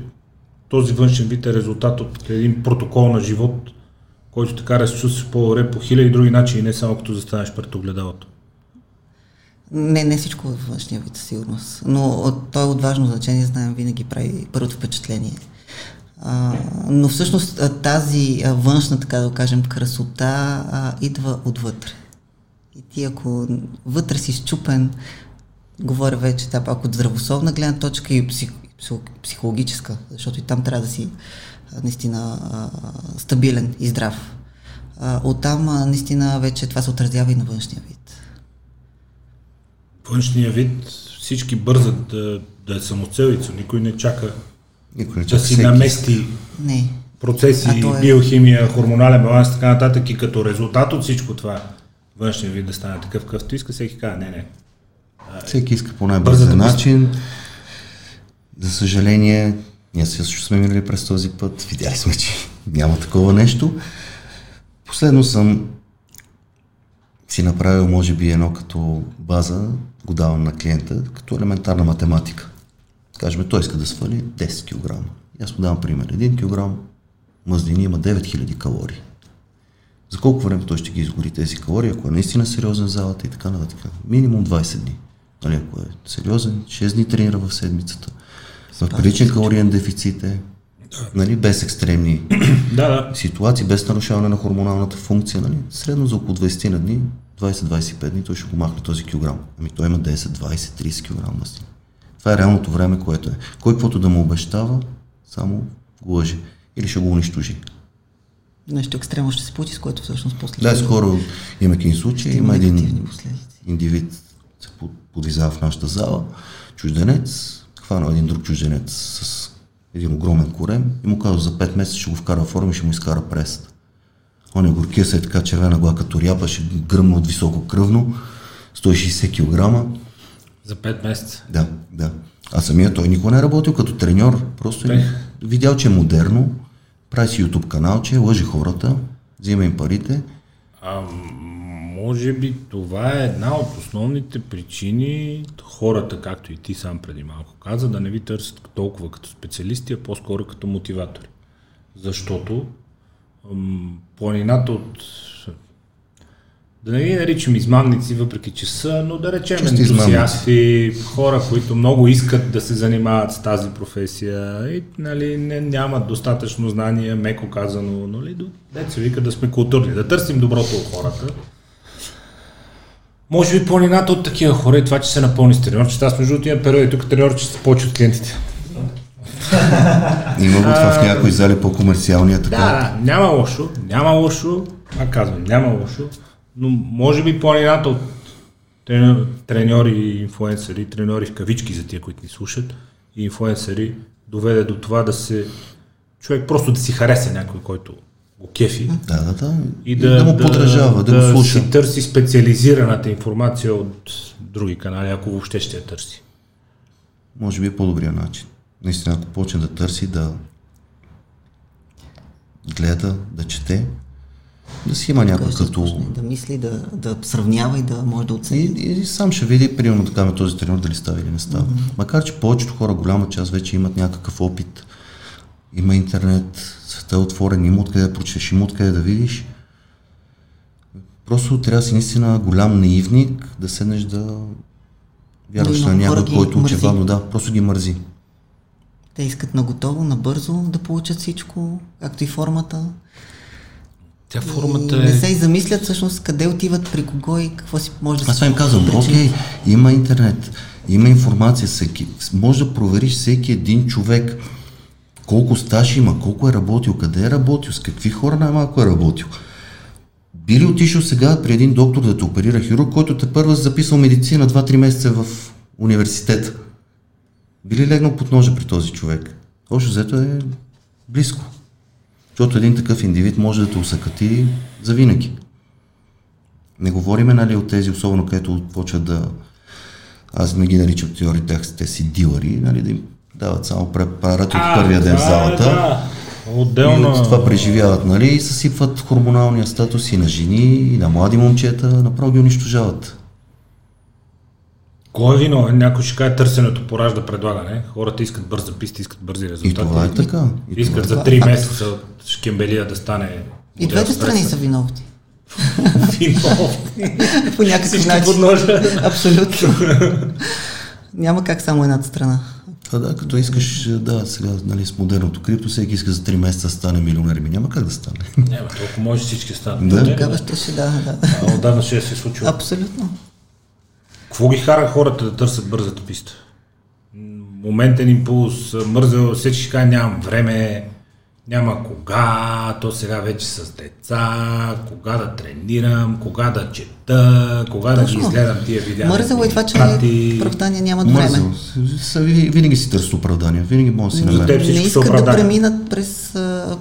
Speaker 1: този външен вид е резултат от един протокол на живот, който се чувстваш по-добре по хиляди други начини, не само като застанеш пред огледалото?
Speaker 3: Не, не всичко във външния вид, сигурност. Но той е от важно значение, знаем, винаги прави първото впечатление. А, но всъщност тази външна, така да кажем, красота а, идва отвътре. И ти ако вътре си щупен, говоря вече да, пак от здравословна гледна точка и псих, психологическа, защото и там трябва да си наистина стабилен и здрав. Оттам наистина вече това се отразява и на външния вид.
Speaker 1: Външния вид всички бързат да, да е самоцелица, никой не чака
Speaker 2: никой не чака
Speaker 1: да си всеки. намести
Speaker 3: не.
Speaker 1: процеси, е... биохимия, хормонален баланс и така нататък и като резултат от всичко това външния вид да стане такъв, какъвто иска, всеки казва, не, не.
Speaker 2: Всеки иска по най-бързия да начин. За съжаление, ние също сме минали през този път. Видяли сме, че няма такова нещо. Последно съм си направил, може би, едно като база, го давам на клиента, като елементарна математика. Кажем, той иска да свали 10 кг. Аз му давам пример. 1 кг мазнини има 9000 калории. За колко време той ще ги изгори тези калории, ако е наистина сериозен залата и така нататък? Минимум 20 дни. Нали, ако е сериозен, 6 дни тренира в седмицата. В приличен калориен дефицит е, нали, без екстремни (clears throat)
Speaker 1: да, да.
Speaker 2: ситуации, без нарушаване на хормоналната функция. Нали, средно за около 20 на дни, 20-25 дни, той ще го махне този килограм. Ами той има 10, 20, 30 кг мазнина. Това е реалното време, което е. Кой каквото да му обещава, само го лъжи. Или ще го унищожи.
Speaker 3: Нещо екстремно ще се получи, с което всъщност после...
Speaker 2: Да, скоро имайки случай, има един индивид, се подвизава в нашата зала, чужденец, хванал един друг чужденец с един огромен корем и му казал за 5 месеца ще го вкара в форма и ще му изкара прест. Он е горкия е така червена глава като ряпа, ще гръмна от високо кръвно, 160 кг.
Speaker 1: За 5 месеца?
Speaker 2: Да, да. А самия той никога не е работил като треньор, просто е видял, че е модерно, прави си YouTube канал, че лъжи хората, взима им парите.
Speaker 1: А, може би това е една от основните причини хората, както и ти сам преди малко каза, да не ви търсят толкова като специалисти, а по-скоро като мотиватори. Защото планината от да не ги наричам измамници, въпреки че са, но да речем Чисти ентусиасти, хора, които много искат да се занимават с тази професия и нали, не, нямат достатъчно знания, меко казано, нали, деца вика да сме културни, да търсим доброто от хората. Може би планината от такива хора и това, че се напълни с треньорчета. Аз между другото имам периоди тук треньорчета се повече от клиентите.
Speaker 2: Има го в някои зали по-комерциалния така.
Speaker 1: Да, няма лошо, няма лошо, а казвам, няма лошо, но може би планината от треньори и инфуенсъри, треньори в кавички за тия, които ни слушат, и инфуенсъри доведе до това да се човек просто да си хареса някой, който го кефи.
Speaker 2: Да, да, да. И да, да му подражава, да, да, да го слуша.
Speaker 1: си търси специализираната информация от други канали, ако въобще ще я търси.
Speaker 2: Може би е по-добрия начин. Наистина, ако почне да търси, да гледа, да чете, да си има някой като...
Speaker 3: Да мисли, да, да сравнява и да може да оцени.
Speaker 2: И, и сам ще види, примерно така ме този тренер дали става или не става. Mm-hmm. Макар, че повечето хора, голяма част вече имат някакъв опит. Има интернет, света е отворен, има откъде да прочеш, има откъде да видиш. Просто трябва да си наистина голям наивник, да седнеш да вярваш на някой, който очевидно, да, просто ги мързи.
Speaker 3: Те искат на готово, набързо да получат всичко, както и формата.
Speaker 1: Тя формата
Speaker 3: и е... Не се и замислят всъщност къде отиват, при кого и какво си може да
Speaker 2: Аз това им казвам, окей, има интернет, има информация, всеки, може да провериш всеки един човек, колко стаж има, колко е работил, къде е работил, с какви хора най-малко е работил. Би ли отишъл сега при един доктор да те оперира хирург, който те първа записал медицина 2-3 месеца в университета? Би ли легнал под ножа при този човек? Общо взето е близко. Защото един такъв индивид може да те усъкати за винаги. Не говориме нали, от тези, особено където почват да... Аз не ги наричам теорите, те си дилари, нали, да им дават само препарати от първия ден в залата. Да.
Speaker 1: Отделно...
Speaker 2: И от това преживяват, нали, и съсипват хормоналния статус и на жени, и на млади момчета, направо ги унищожават.
Speaker 1: Кой е вино? Някой ще каже търсенето поражда предлагане. Хората искат бърза писта, искат бързи резултати.
Speaker 2: И това е така.
Speaker 1: И искат това е за 3 месеца шкембелия да стане.
Speaker 3: И двете страни са виновни. (laughs)
Speaker 1: Вино.
Speaker 3: По някакъв начин. Абсолютно. Няма как само едната страна.
Speaker 2: А да, като искаш, да, сега нали, с модерното крипто, всеки иска за 3 месеца да стане милионер, ми няма как да стане.
Speaker 1: Няма, толкова може всички станат.
Speaker 2: Да.
Speaker 3: Тогава ще ще да, да.
Speaker 1: А отдавна ще се е случило.
Speaker 3: Абсолютно.
Speaker 1: Какво ги кара хората да търсят бързата писта? Моментен импулс, мързел, ще каже, нямам време, няма кога, то сега вече с деца, кога да тренирам, кога да чета, кога да ги
Speaker 3: Точно.
Speaker 1: изгледам тия видеа.
Speaker 3: Мързало е това, че
Speaker 1: Прати.
Speaker 3: оправдания нямат време.
Speaker 2: Мързел. Ви- Винаги си търсят оправдания, винаги може да си намерят.
Speaker 3: не искат да преминат през,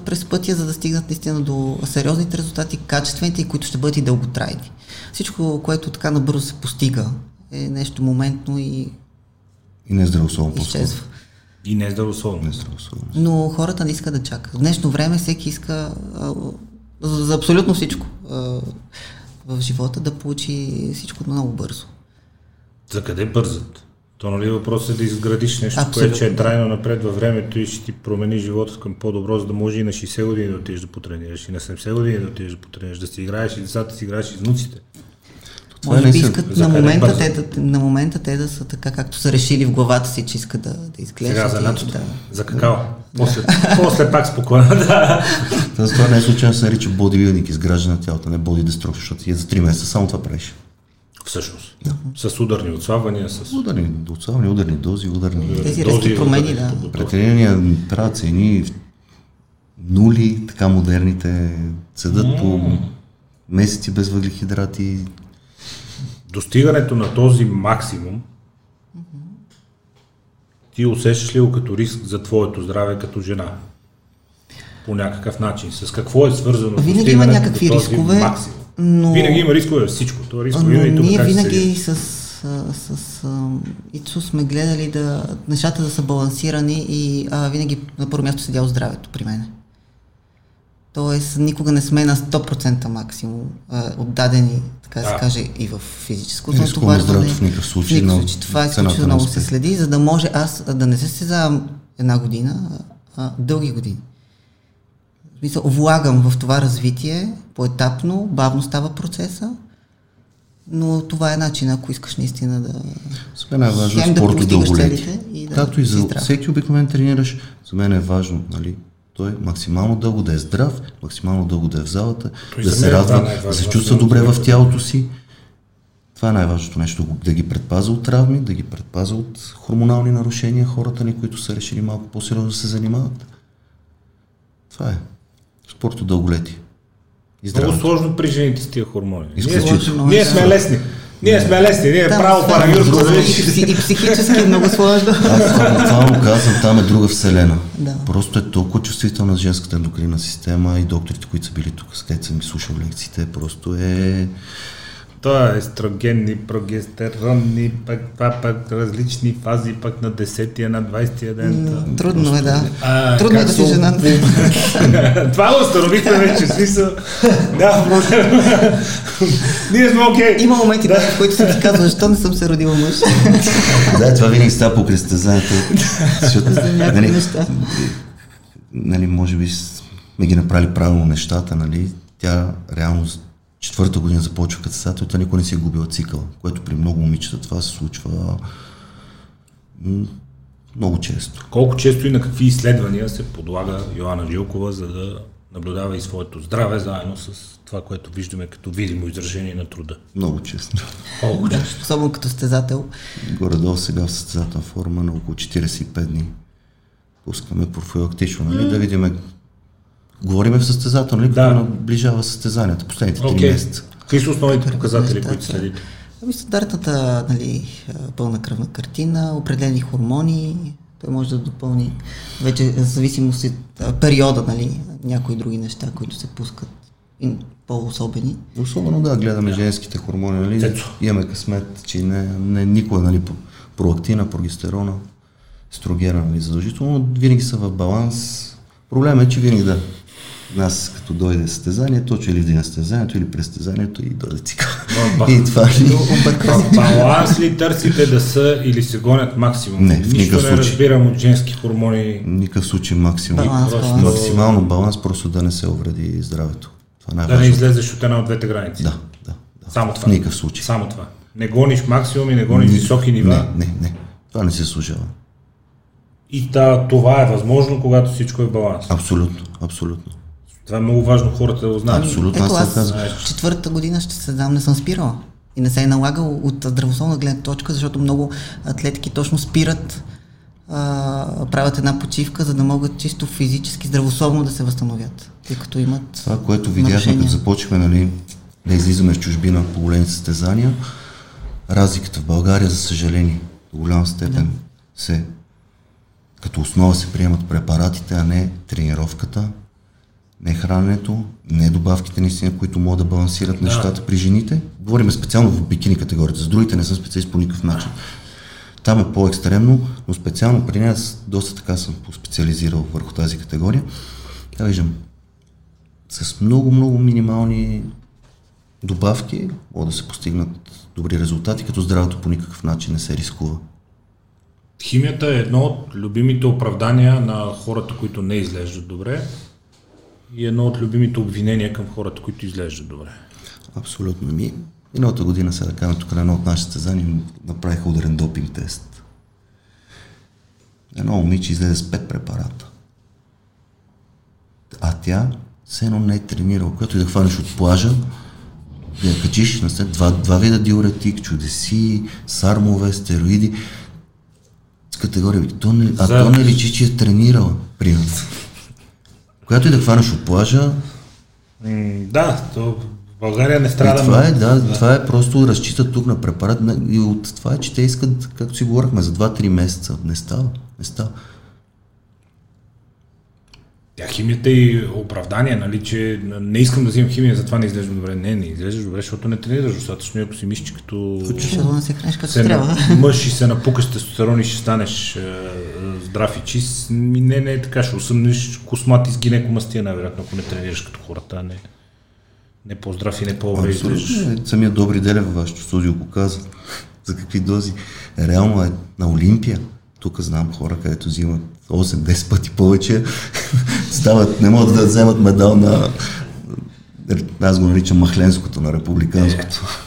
Speaker 3: през пътя, за да стигнат наистина до сериозните резултати, качествените, и които ще бъдат и дълготрайни. Всичко, което така набързо се постига, е нещо моментно и
Speaker 2: И не е
Speaker 3: изчезва.
Speaker 1: И не е здравословно.
Speaker 2: Не е здравословно.
Speaker 3: Но хората не искат да чакат. В днешно време всеки иска а, за, за абсолютно всичко а, в живота да получи всичко много бързо.
Speaker 1: За къде бързат? То нали въпросът е да изградиш нещо,
Speaker 3: Абсолютно,
Speaker 1: което е трайно напред във времето и ще ти промени живота към по-добро, за да може и на 60 години да отидеш да потренираш, и на 70 години да отидеш да потренираш, да си играеш и децата си играеш и внуците.
Speaker 2: Това
Speaker 3: Може би искат на момента,
Speaker 1: бързо?
Speaker 3: те да, на момента те да са така, както са решили в главата си, че искат да, да изглеждат.
Speaker 1: Сега за лятото,
Speaker 3: Да.
Speaker 1: за какао. После, после пак спокойно, да. (laughs)
Speaker 2: Тоест, това не е случайно се нарича бодибилдинг, изграждане на тялото, не боди деструкшн, защото ти е за 3 месеца само това правиш.
Speaker 1: Всъщност. С ударни отслабвания, с
Speaker 2: Ударни, отслабвани, ударни дози, ударни
Speaker 3: Тези резки промени,
Speaker 1: ударни
Speaker 3: да.
Speaker 2: Претренирания правят се едни нули, така модерните, седат по месеци без въглехидрати.
Speaker 1: Достигането на този максимум, ти усещаш ли го като риск за твоето здраве като жена? По някакъв начин. С какво е свързано
Speaker 3: Винаги има някакви рискове,
Speaker 1: максимум?
Speaker 3: но-
Speaker 1: Винаги има рискове всичко. То е рискове
Speaker 3: Но
Speaker 1: и тук
Speaker 3: ние винаги с, с а, Ицо сме гледали да нещата да са балансирани и а, винаги на първо място седяло здравето при мен. Тоест, никога не сме на 100% максимум а, отдадени, така да се каже, и в физическо
Speaker 2: Не рискуваме
Speaker 3: натоварване.
Speaker 2: в никакъв случай,
Speaker 3: В никакъв случай. Това е изключително
Speaker 2: на
Speaker 3: много се следи, за да може аз да не се състезавам една година, а, дълги години. В смисъл, влагам в това развитие поетапно, бавно става процеса, но това е начин, ако искаш наистина да...
Speaker 2: За мен е важно
Speaker 3: Хем да
Speaker 2: дълголетие.
Speaker 3: да
Speaker 2: Както и за всеки обикновен тренираш, за мен е важно, нали, той максимално дълго да е здрав, максимално дълго да е в залата,
Speaker 1: Той
Speaker 2: да се
Speaker 1: мен,
Speaker 2: радва,
Speaker 1: да,
Speaker 2: се чувства добре в
Speaker 1: е.
Speaker 2: тялото си. Това е най-важното нещо, да ги предпаза от травми, да ги предпаза от хормонални нарушения, хората ни, които са решили малко по-сериозно да се занимават. Това е. Спорт от дълголетие. И
Speaker 1: Много сложно при жените с тия хормони. Ние, ние сме лесни. Ние сме лесни. Ние
Speaker 3: Там
Speaker 1: право парагюрско.
Speaker 3: и, психически е много сложно.
Speaker 2: Аз му (laughs) казвам, там е друга вселена.
Speaker 3: Да.
Speaker 2: Просто е толкова чувствителна женската ендокринна система и докторите, които са били тук, с където съм ги слушал лекциите, просто е...
Speaker 1: Това е естрогенни, прогестеронни, пък това пък различни фази, пък на 10-тия, на 20-тия ден. та.
Speaker 3: Трудно е, да.
Speaker 1: А,
Speaker 3: Трудно е да си
Speaker 1: се-
Speaker 3: жена. (laughs)
Speaker 1: Това го установихме вече, смисъл. Да. (laughs) Ние сме окей.
Speaker 3: Има моменти, в които си казвала, защо не съм се родила мъж. (laughs)
Speaker 2: Да, това винаги става по кръстезанието. Защото, нали, нали, може би сме ги направили правилно нещата, нали? Тя реално с четвърта година започва като състезател, тя никога не си е губила цикъл, което при много момичета това се случва м, много често.
Speaker 1: Колко често и на какви изследвания се подлага Йоанна Жилкова, за да наблюдава и своето здраве, заедно с това, което виждаме като видимо изражение на труда.
Speaker 2: Много често.
Speaker 1: Колко
Speaker 3: Да,
Speaker 1: често?
Speaker 3: особено като стезател.
Speaker 2: Горе-долу сега в състезателна форма на около 45 дни. Пускаме профилактично, нали, да видим. Говориме в състезателно, нали,
Speaker 1: Да.
Speaker 2: да. наближава състезанията, последните 3
Speaker 1: Окей.
Speaker 2: месеца.
Speaker 1: Какви са основните показатели, които следите?
Speaker 3: Ами стандартната нали, пълна кръвна картина, определени хормони, той може да допълни вече в зависимост от периода, нали, някои други неща, които се пускат по-особени.
Speaker 2: Особено да, гледаме женските хормони, нали?
Speaker 1: Цецо.
Speaker 2: Имаме късмет, че не, не никога, нали, проактина, прогестерона, естрогена, нали, задължително, но винаги са в баланс. Проблемът е, че винаги да. Нас, като дойде състезанието, че или в ден на състезанието, или през състезанието и дойде цикъл.
Speaker 1: ба.
Speaker 2: и това ли?
Speaker 1: Ба- Баланс ли търсите да са или се гонят максимум?
Speaker 2: Не, в
Speaker 1: Нищо
Speaker 2: никакъв
Speaker 1: не
Speaker 2: случай.
Speaker 1: разбирам от женски хормони.
Speaker 2: Никакъв случай максимум.
Speaker 3: Баланс,
Speaker 1: Просто-
Speaker 3: баланс.
Speaker 2: Максимално баланс, просто да не се увреди здравето. Това е
Speaker 1: Да не излезеш от една от двете граници.
Speaker 2: Да, да. да.
Speaker 1: Само това.
Speaker 2: В никакъв случай.
Speaker 1: Само това. Не гониш максимуми, не гониш високи нива.
Speaker 2: Не, не, не. Това не се служава.
Speaker 1: И та, това е възможно, когато всичко е в баланс.
Speaker 2: Абсолютно, абсолютно.
Speaker 1: Това е много важно хората да го знаят.
Speaker 2: Абсолютно,
Speaker 3: Ето
Speaker 2: аз
Speaker 3: аз четвъртата година ще се дам, не съм спирала. И не се е налагал от здравословна гледна точка, защото много атлетики точно спират, а, правят една почивка, за да могат чисто физически, здравословно да се възстановят, тъй като имат
Speaker 2: Това, което видяхме, като започваме нали, да излизаме в чужбина по големи състезания, разликата в България, за съжаление, до голяма степен се като основа се приемат препаратите, а не тренировката, не храненето, не добавките наистина, които могат да балансират нещата при жените. Говорим специално в бикини категорията, за другите не съм специалист по никакъв начин. Там е по-екстремно, но специално при аз доста така съм специализирал върху тази категория. Я виждам, с много, много минимални добавки могат да се постигнат добри резултати, като здравето по никакъв начин не се рискува.
Speaker 1: Химията е едно от любимите оправдания на хората, които не изглеждат добре и едно от любимите обвинения към хората, които изглеждат добре.
Speaker 2: Абсолютно. Ми, миналата година, сега да кажем, тук на едно от нашите състезания направиха ударен допинг тест. Едно момиче излезе с пет препарата. А тя все едно не е тренирала. Когато и да хванеш от плажа, да я качиш на след два, два вида диуретик, чудеси, сармове, стероиди. С категория, то не, а то не личи, че е тренирала, примерно. Когато и да хванеш от плажа,
Speaker 1: М, да, то в България не
Speaker 2: и
Speaker 1: страда
Speaker 2: това е,
Speaker 1: много.
Speaker 2: да, това е просто разчитат тук на препарат и от това е, че те искат, както си говорихме, за 2-3 месеца. Не става, не става.
Speaker 1: Тя химията и оправдание, нали, че не искам да взимам химия, затова не изглеждам добре. Не, не изглеждаш добре, защото не тренираш достатъчно, и ако си мислиш, че като
Speaker 3: Защото не се храниш като
Speaker 1: се
Speaker 3: трябва.
Speaker 1: мъж и се напукаш тестостерон и ще станеш е, здрав и не, не е така, ще усъмнеш космати с гинекомастия, най-вероятно, ако не тренираш като хората, не, не по-здрав и не.
Speaker 2: Е, Самия Добри Делев във вашето студио го каза. За какви дози. Реално е на Олимпия. Тук знам хора, където взимат 8-10 пъти повече. (laughs) Стават, не могат да вземат медал на аз го наричам махленското, на републиканското.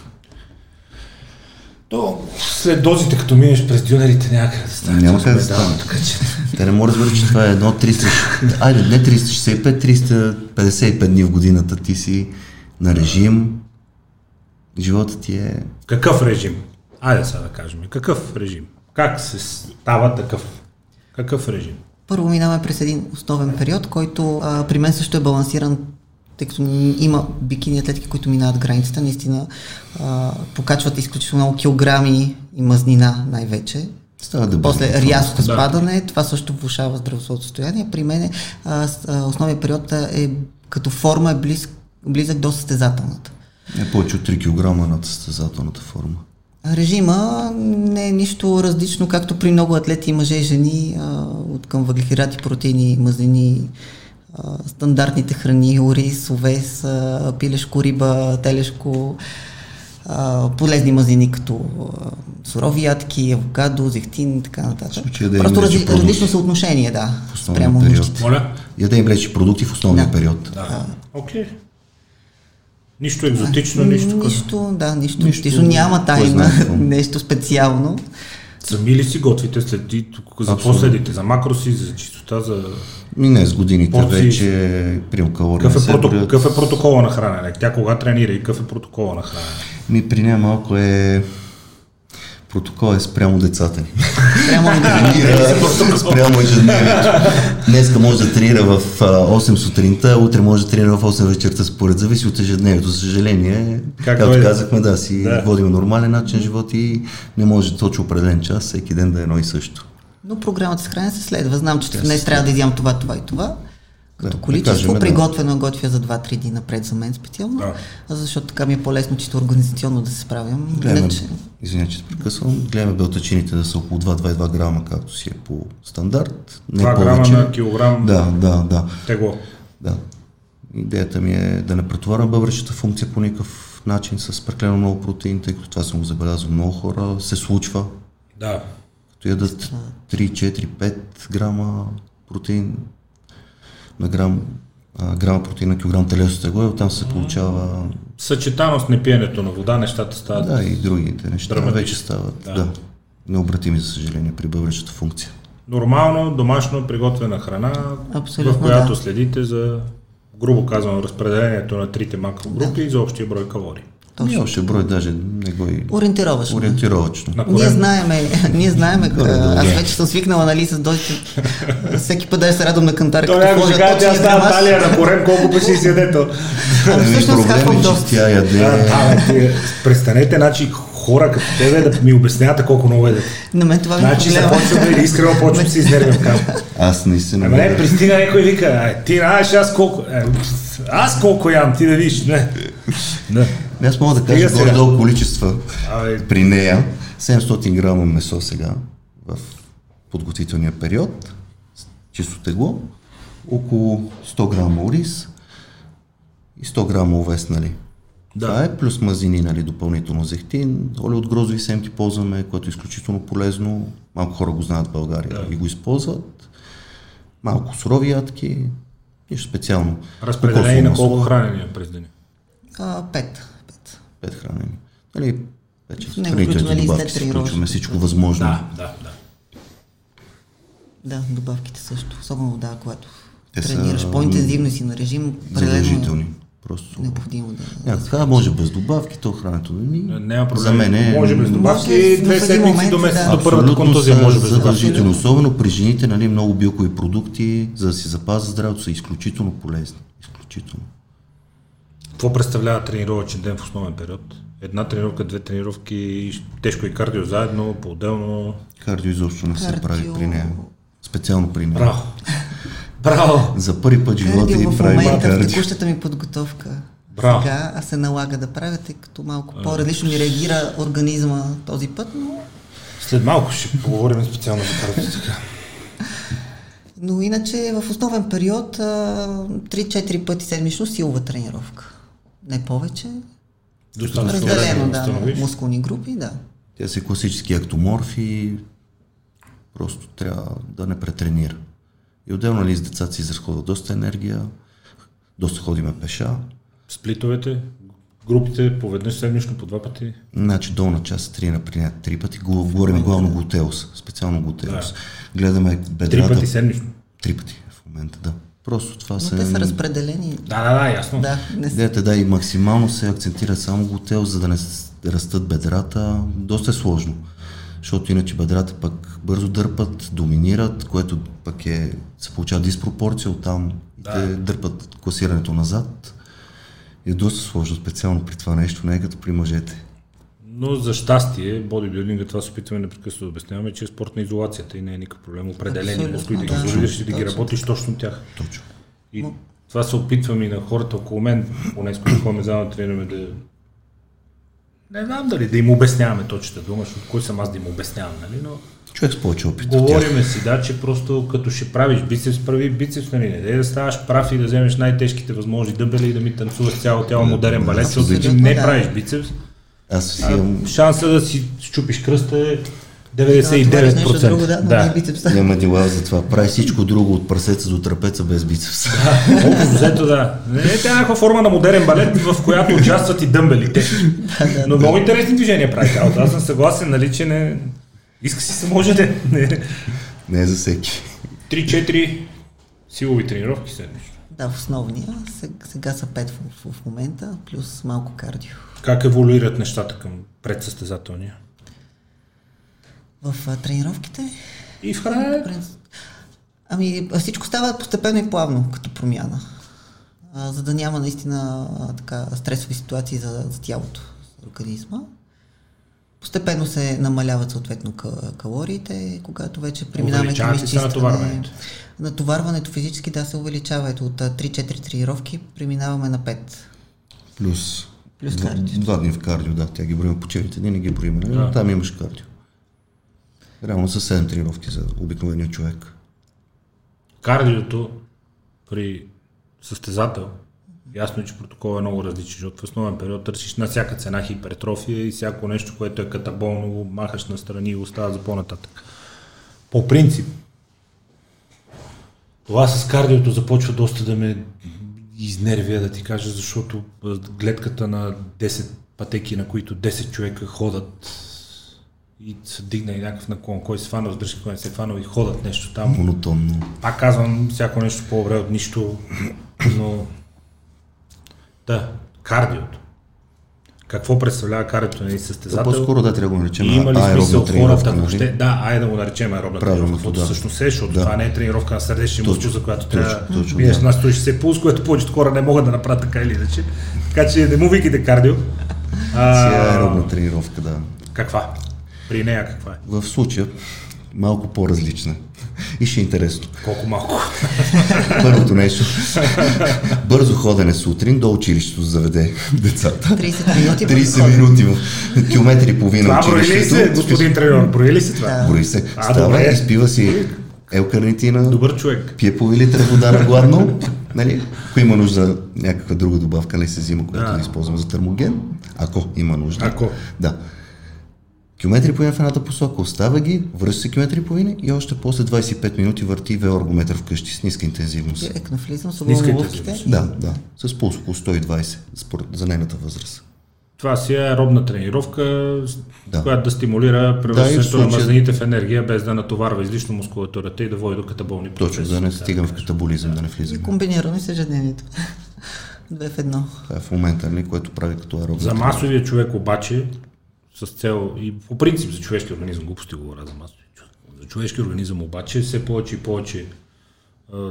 Speaker 1: То, след дозите, като минеш през дюнерите, няма къде да стане.
Speaker 2: Няма къде да стане.
Speaker 1: Така че...
Speaker 2: Те не могат да разберат, че това е едно 300, айде, не 365, 355 дни в годината ти си на режим. Живота ти е...
Speaker 1: Какъв режим? Айде сега да кажем. Какъв режим? Как се става такъв? Какъв режим?
Speaker 3: Първо минаваме през един основен период, който а, при мен също е балансиран, тъй като има бикини атлетики, които минават границата, наистина а, покачват изключително много килограми и мазнина най-вече.
Speaker 2: Става да
Speaker 3: После рязко
Speaker 1: Да.
Speaker 3: спадане, това също влушава здравословното състояние. При мен основният период е като форма е близ, близък до състезателната.
Speaker 2: Не повече от 3 кг над състезателната форма.
Speaker 3: Режима не е нищо различно, както при много атлети, мъже и жени, а, от към въглехидрати, протеини, мазнини, а, стандартните храни, ориз, овес, а, пилешко, риба, телешко, а, полезни мазнини като а, сурови ядки, авокадо, зехтин и така нататък.
Speaker 2: да
Speaker 3: Просто
Speaker 2: продукти.
Speaker 3: различно съотношение, да, спрямо нуждите.
Speaker 1: Моля?
Speaker 2: Яде им речи продукти в основния
Speaker 3: Да.
Speaker 2: период.
Speaker 1: Да. Окей. Нищо екзотично, нищо. Нищо.
Speaker 3: Нищо, да, нищо,
Speaker 2: Нищо,
Speaker 3: нищо, няма тайна, (laughs) нещо специално.
Speaker 1: Сами ли си готвите след тук за какво
Speaker 2: Абсолютно.
Speaker 1: следите? За макроси, за чистота, за...
Speaker 2: И не, с годините
Speaker 1: Порции.
Speaker 2: вече прием калории.
Speaker 1: Какъв е,
Speaker 2: се
Speaker 1: прото...
Speaker 2: броят.
Speaker 1: какъв е протокола на хранене? Тя кога тренира и какъв е протокола на хранене?
Speaker 2: Ми при нея малко е... Протокол е спрямо децата ни.
Speaker 3: Прямо
Speaker 2: Тренира спрямо (laughs) ежедневието. Днеска може да тренира в а, 8 сутринта, утре може да тренира в 8 вечерта, според зависи от ежедневието. За съжаление,
Speaker 1: Както
Speaker 2: както
Speaker 1: е.
Speaker 2: казахме, да, си
Speaker 1: Да.
Speaker 2: водим нормален начин живот и не може точно определен час, всеки ден да е едно и също.
Speaker 3: Но програмата с хранене се следва. Знам, че днес трябва да изям това, това и това. Като
Speaker 2: Да,
Speaker 3: количество,
Speaker 2: да кажем, да.
Speaker 3: приготвено е готвя за 2-3 дни напред за мен специално,
Speaker 1: Да.
Speaker 3: защото така ми е по-лесно чисто организационно да се справям.
Speaker 2: Гледаме,
Speaker 3: Иначе,
Speaker 2: извиня, че прекъсвам, гледаме белтачините да са около 2-2 грама, както си е по стандарт. Не
Speaker 1: 2 грама
Speaker 2: повече.
Speaker 1: на килограм
Speaker 2: Да, да, да.
Speaker 1: тегло.
Speaker 2: Да. Идеята ми е да не претоварвам бъбречната функция по никакъв начин с прекалено много протеин, тъй като това съм го забелязал много хора, се случва.
Speaker 1: Да.
Speaker 2: Като ядат 3, 4, 5 грама протеин на грам а, грама протеин на килограм телесно тегло и оттам се получава
Speaker 1: Съчетано с непиенето на вода, нещата стават.
Speaker 2: да, и другите неща
Speaker 1: Драматично.
Speaker 2: вече стават
Speaker 1: Да.
Speaker 2: да. необратими, за съжаление, при бъбречната функция.
Speaker 1: Нормално, домашно приготвена храна,
Speaker 3: Абсолютно,
Speaker 1: в която
Speaker 3: да.
Speaker 1: следите за, грубо казано, разпределението на трите макрогрупи и за общия брой калории.
Speaker 2: Точно. Още брой даже не го и
Speaker 3: Ориентировъчно.
Speaker 2: ориентировачно.
Speaker 1: На
Speaker 3: Ние знаеме, (laughs) ние знаеме, аз
Speaker 2: да.
Speaker 3: вече съм свикнала, нали, с дозите. (laughs) Всеки път да се радвам на кантар,
Speaker 1: Той
Speaker 3: като
Speaker 1: ще каже,
Speaker 3: точния
Speaker 1: аз ставам талия на корем, колко пъти си изяде то.
Speaker 3: Ами всъщност хапвам
Speaker 2: е, че
Speaker 3: доста.
Speaker 2: тя яде...
Speaker 1: Да, да, престанете, значи хора като тебе да ми обяснявате колко много едете.
Speaker 3: На мен това ми е
Speaker 1: Значи започваме или искрено почвам да се изнервям казвам.
Speaker 2: Аз наистина...
Speaker 1: Ама не, пристига някой и вика, «Ай, ти знаеш аз колко... Е, аз колко ям, ти да видиш. Не. Не.
Speaker 2: Аз мога да кажа горе-долу количества
Speaker 1: Абе,
Speaker 2: при нея. 700 грама месо сега в подготвителния период, чисто тегло, около 100 грама ориз и 100 грама овес, нали?
Speaker 1: Да.
Speaker 2: Това е плюс мазини, нали, допълнително зехтин, оле от грозови семки ползваме, което е изключително полезно. Малко хора го знаят в България
Speaker 1: Да.
Speaker 2: и го използват. Малко сурови ядки, нищо специално.
Speaker 1: разпределение на колко хранения през деня.
Speaker 3: А, пет. Пет.
Speaker 2: Хранени. Нали, вече
Speaker 3: В него включваме и
Speaker 2: добавки
Speaker 3: тренировъчното.
Speaker 2: включваме всичко възможно.
Speaker 1: Да, да, да.
Speaker 3: Да, добавките също. Особено да, когато
Speaker 2: Те са,
Speaker 3: тренираш по-интензивно и си на режим,
Speaker 2: Задължителни. Просто.
Speaker 3: е необходимо да...
Speaker 2: Някой казва, може без добавки, то храненето да ми.
Speaker 1: Няма проблем.
Speaker 2: За мен е...
Speaker 1: Може без добавки, две седмици до месец
Speaker 3: да.
Speaker 1: до първата контузия
Speaker 2: са
Speaker 1: може без добавки.
Speaker 2: задължително. Особено при жените, нали, много билкови продукти, за да си запазят здравето, са изключително полезни. Изключително.
Speaker 1: Какво представлява тренировъчен ден в основен период? Една тренировка, две тренировки, тежко и кардио заедно, по-отделно.
Speaker 2: Кардио изобщо не се
Speaker 3: Кардио.
Speaker 2: прави при нея. Специално при нея.
Speaker 1: Браво! Браво!
Speaker 2: За първи път в живота
Speaker 3: Кардио
Speaker 2: и
Speaker 3: в
Speaker 2: прави
Speaker 3: момента, в
Speaker 2: кардио.
Speaker 3: текущата ми подготовка.
Speaker 1: Браво.
Speaker 3: Сега аз се налага да правя, тъй като малко по-различно ми реагира организма този път, но,
Speaker 1: След малко ще поговорим специално за кардио. така.
Speaker 3: но иначе в основен период а, 3-4 пъти седмично силова тренировка. Не повече.
Speaker 1: Достатъчно
Speaker 3: Разделено,
Speaker 1: да
Speaker 3: да, на мускулни групи, да.
Speaker 2: Тя са класически ектоморфи, просто трябва да не претренира. И отделно ли с децата си изразходва доста енергия, доста ходиме пеша.
Speaker 1: Сплитовете, групите по веднъж седмично, по два пъти.
Speaker 2: Значи долна част тренира при нея три пъти, говорим главно глутеус, специално глутеус. Гледаме
Speaker 1: Три
Speaker 2: бедрата.
Speaker 1: пъти седмично.
Speaker 2: Три пъти в момента, да. Просто това
Speaker 3: Но
Speaker 2: се...
Speaker 3: те са разпределени.
Speaker 1: Да, да, да, ясно.
Speaker 3: Да, не са.
Speaker 2: Идеята да и максимално се акцентира само глутеус, за да не растат бедрата. Доста е сложно. Защото иначе бедрата пък бързо дърпат, доминират, което пък е, се получава диспропорция оттам и
Speaker 1: Да.
Speaker 2: те дърпат класирането назад. И е доста сложно, специално при това нещо, не е като при мъжете.
Speaker 1: Но за щастие, бодибилдинга, това се опитваме непрекъснато да обясняваме, че е спорт на изолацията и не е никакъв проблем. Определени мускули да ги изолираш и да ги работиш точно тях.
Speaker 2: Точно.
Speaker 1: И това се опитвам и на хората около мен, поне с които ходим заедно да тренираме, да... Не знам дали да им обясняваме точната дума, защото кой съм аз да им обяснявам, нали? Но
Speaker 2: Човек с повече опит.
Speaker 1: говориме си, да, че просто като ще правиш бицепс, прави бицепс, нали? Не да ставаш прав и да вземеш най-тежките възможни дъбели и да ми танцуваш цяло тяло модерен балет, защото ти не правиш бицепс.
Speaker 2: Аз си
Speaker 1: А,
Speaker 2: имам,
Speaker 1: шанса да си щупиш кръста е
Speaker 3: Да, това е
Speaker 1: 99%.
Speaker 3: друго, да, но не бицепса.
Speaker 2: няма дела за това. Прави всичко друго от прасеца до трапеца без бицепс.
Speaker 1: Общо взето да. Не е тя някаква форма на модерен балет, в която участват и дъмбелите. Но много интересни движения прави тялото. Аз съм съгласен, нали, че не... Иска си се може да... Не.
Speaker 2: Не е за всеки.
Speaker 1: 3-4 силови тренировки седмично.
Speaker 3: Да, в основния. Сега, сега са 5 в, в момента, плюс малко кардио.
Speaker 1: Как еволюират нещата към предсъстезателния?
Speaker 3: В а, тренировките
Speaker 1: И в храненето.
Speaker 3: Принцип- Ами всичко става постепенно и плавно като промяна, а, за да няма наистина а, така стресови ситуации за, за тялото, за организма. Постепенно се намаляват съответно ка- калориите, когато вече преминаваме към изчистване.
Speaker 1: натоварването?
Speaker 3: Натоварването физически да се увеличава. Ето от а, 3-4 тренировки преминаваме на 5.
Speaker 2: Плюс,
Speaker 3: Плюс
Speaker 2: два,
Speaker 3: кардио.
Speaker 2: два дни в кардио, да. Тя ги броим по черните дни, не ги броим. нали?
Speaker 1: Да.
Speaker 2: Но там имаш кардио. Реално са 7 тренировки за обикновения човек.
Speaker 1: Кардиото при състезател, ясно е, че протокол е много различен, защото в основен период търсиш на всяка цена хипертрофия и всяко нещо, което е катаболно, го махаш настрани и го оставя за по-нататък. По принцип, това с кардиото започва доста да ме изнервя да ти кажа, защото гледката на 10 пътеки, на които 10 човека ходат и се дигна и някакъв наклон, кой се фана, разбираш кой не се фана и ходят нещо там.
Speaker 2: Монотонно.
Speaker 1: Пак казвам, всяко нещо по-добре от нищо, но да, кардиото. Какво представлява кардиото на един състезател?
Speaker 2: по-скоро да трябва да го наречем
Speaker 1: и има ли смисъл хората
Speaker 2: нали?
Speaker 1: въобще? Да, айде да го наречем аеробна тренировка, защото
Speaker 2: да.
Speaker 1: всъщност е, защото да. това не е тренировка на сърдечни мускул, за която
Speaker 2: точно,
Speaker 1: трябва
Speaker 2: точно,
Speaker 1: биеш
Speaker 2: да.
Speaker 1: на 160 пулс, което повечето хора не могат да направят така или иначе. Така че не му викайте кардио.
Speaker 2: А, Си е аеробна тренировка, да.
Speaker 1: Каква? При нея каква е?
Speaker 2: В случая малко по-различна. И ще е интересно.
Speaker 1: Колко малко? (laughs)
Speaker 2: Първото нещо. Бързо ходене сутрин до училището заведе децата.
Speaker 3: 30 минути.
Speaker 2: 30 минути километри и половина
Speaker 1: Това брои ли се, господин треньор? Брои ли се това?
Speaker 3: Да.
Speaker 2: Брои се.
Speaker 1: А,
Speaker 2: Става,
Speaker 1: добре.
Speaker 2: изпива си елкарнитина,
Speaker 1: Добър човек.
Speaker 2: пие по литра вода на гладно, нали? Ако има нужда някаква друга добавка, не се взима, която
Speaker 1: Да.
Speaker 2: използваме за термоген, ако има нужда.
Speaker 1: Ако.
Speaker 2: Да. Километри и половина в едната посока, остава ги, връща се километри и половина и още после 25 минути върти велоргометър вкъщи с ниска интензивност.
Speaker 3: Директно влизам,
Speaker 1: Ниска
Speaker 3: свободно лувките.
Speaker 1: интензивност.
Speaker 2: Да, да. С пулс около 120 според, за нейната възраст.
Speaker 1: Това си е аеробна тренировка,
Speaker 2: Да.
Speaker 1: която да стимулира превръщането
Speaker 2: случая-
Speaker 1: на мазнините в енергия, без да натоварва излишно мускулатурата и да води до катаболни
Speaker 2: Точно,
Speaker 1: процеси.
Speaker 2: да не стигам в
Speaker 1: кажем.
Speaker 2: катаболизъм, да не
Speaker 3: И
Speaker 2: влизаме.
Speaker 3: комбинирано с ежедневието. (laughs) Две в едно.
Speaker 2: Това е в момента, нали, което прави като аеробна
Speaker 1: За масовия човек обаче, с цел и по принцип за човешки организъм, глупости говоря за човек. За човешки организъм обаче все повече и повече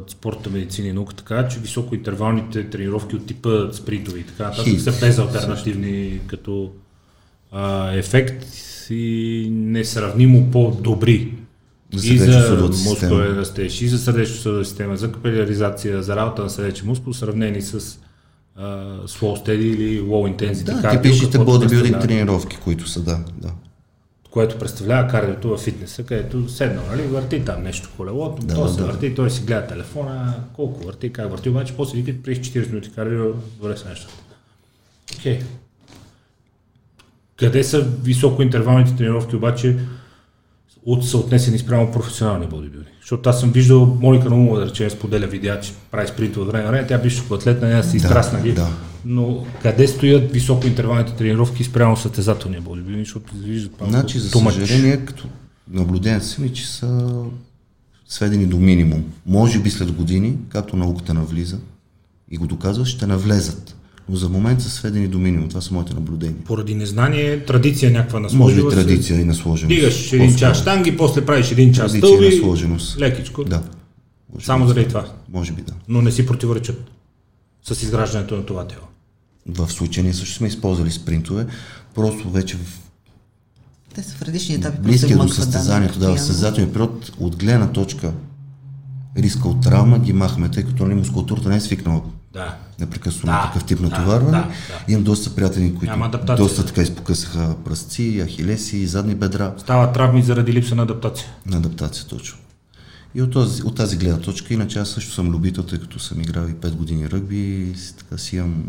Speaker 1: спорта, медицина и наука, така че високоинтервалните тренировки от типа спринтови и така нататък са без альтернативни като а, ефект и несравнимо по-добри.
Speaker 2: За
Speaker 1: и за мускулен растеж, и за сърдечно-съдова система, за капиляризация, за работа на сърдечен мускул, сравнени с slow steady или low intensity
Speaker 2: Да,
Speaker 1: кардио,
Speaker 2: типичните бодибилдинг тренировки, които са, да, да.
Speaker 1: което представлява кардиото в фитнеса, където седнал, нали, върти там нещо колелото,
Speaker 2: Да,
Speaker 1: то
Speaker 2: да,
Speaker 1: се
Speaker 2: да.
Speaker 1: върти, той си гледа телефона, колко върти, как върти, обаче после вика, преди 40 минути кардио, добре са нещата. Окей. Къде са високоинтервалните тренировки обаче от, са отнесени спрямо професионалния бодибилдинг? Защото аз съм виждал Моника Наумова, да речем, споделя видеа, че прави спринт от време на време, тя беше атлет, на нея си
Speaker 2: Да,
Speaker 1: изтрасна ги.
Speaker 2: да.
Speaker 1: Но къде стоят високоинтервалните тренировки спрямо състезателния бодибилдинг, защото виждат малко
Speaker 2: Значи, за съжаление, като наблюдението си ми, че са сведени до минимум. Може би след години, както науката навлиза и го доказва, ще навлезат. Но за момент са сведени до минимум. Това са моите наблюдения.
Speaker 1: Поради незнание, традиция някаква
Speaker 2: Може би
Speaker 1: се.
Speaker 2: традиция и насложеност.
Speaker 1: Дигаш един
Speaker 2: По-скоро.
Speaker 1: час штанги, после правиш един час
Speaker 2: Традиция
Speaker 1: стълби,
Speaker 2: насложеност.
Speaker 1: лекичко.
Speaker 2: Да. Може
Speaker 1: Само заради това.
Speaker 2: Може би да.
Speaker 1: Но не си противоречат с изграждането на това тело.
Speaker 2: В случая ние също сме използвали спринтове, просто вече в
Speaker 3: Те са в различни етапи.
Speaker 2: близкия до състезанието, да, в състезателния период, от гледна точка риска от травма ги махаме, тъй като нали, мускулатурата не е свикнала
Speaker 1: Да.
Speaker 2: непрекъснато
Speaker 1: Да,
Speaker 2: такъв тип натоварване.
Speaker 1: да, да.
Speaker 2: Имам доста приятели, които доста така изпокъсаха пръсци, ахилеси, задни бедра
Speaker 1: Става травми заради липса на адаптация.
Speaker 2: на адаптация точно. И от, този, от тази гледна точка, иначе аз също съм любител, тъй като съм играл и 5 години ръгби и така си имам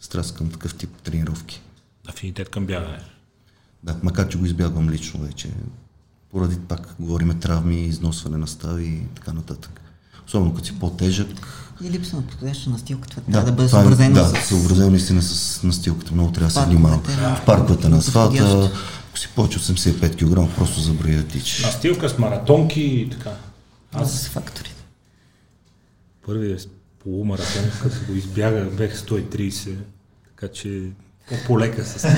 Speaker 2: страст към такъв тип тренировки.
Speaker 1: Афинитет към бягане.
Speaker 2: Да, макар че го избягвам лично вече, поради пак говориме травми, износване на стави и така нататък. Особено като си по-тежък.
Speaker 3: И липса на подходяща настилка. Това
Speaker 2: Да,
Speaker 3: трябва да бъде
Speaker 2: това е-
Speaker 3: съобразено
Speaker 2: да,
Speaker 3: с...
Speaker 2: съобразено наистина с настилката. Много трябва да се внимава.
Speaker 3: да.
Speaker 2: В парковете на асфалта, ако си повече от 85 кг, просто забрави да тичаш.
Speaker 1: Настилка с маратонки и така.
Speaker 3: Аз... С факторите.
Speaker 1: първият полумаратон, като го избягах, бех 130, така че по-полека с.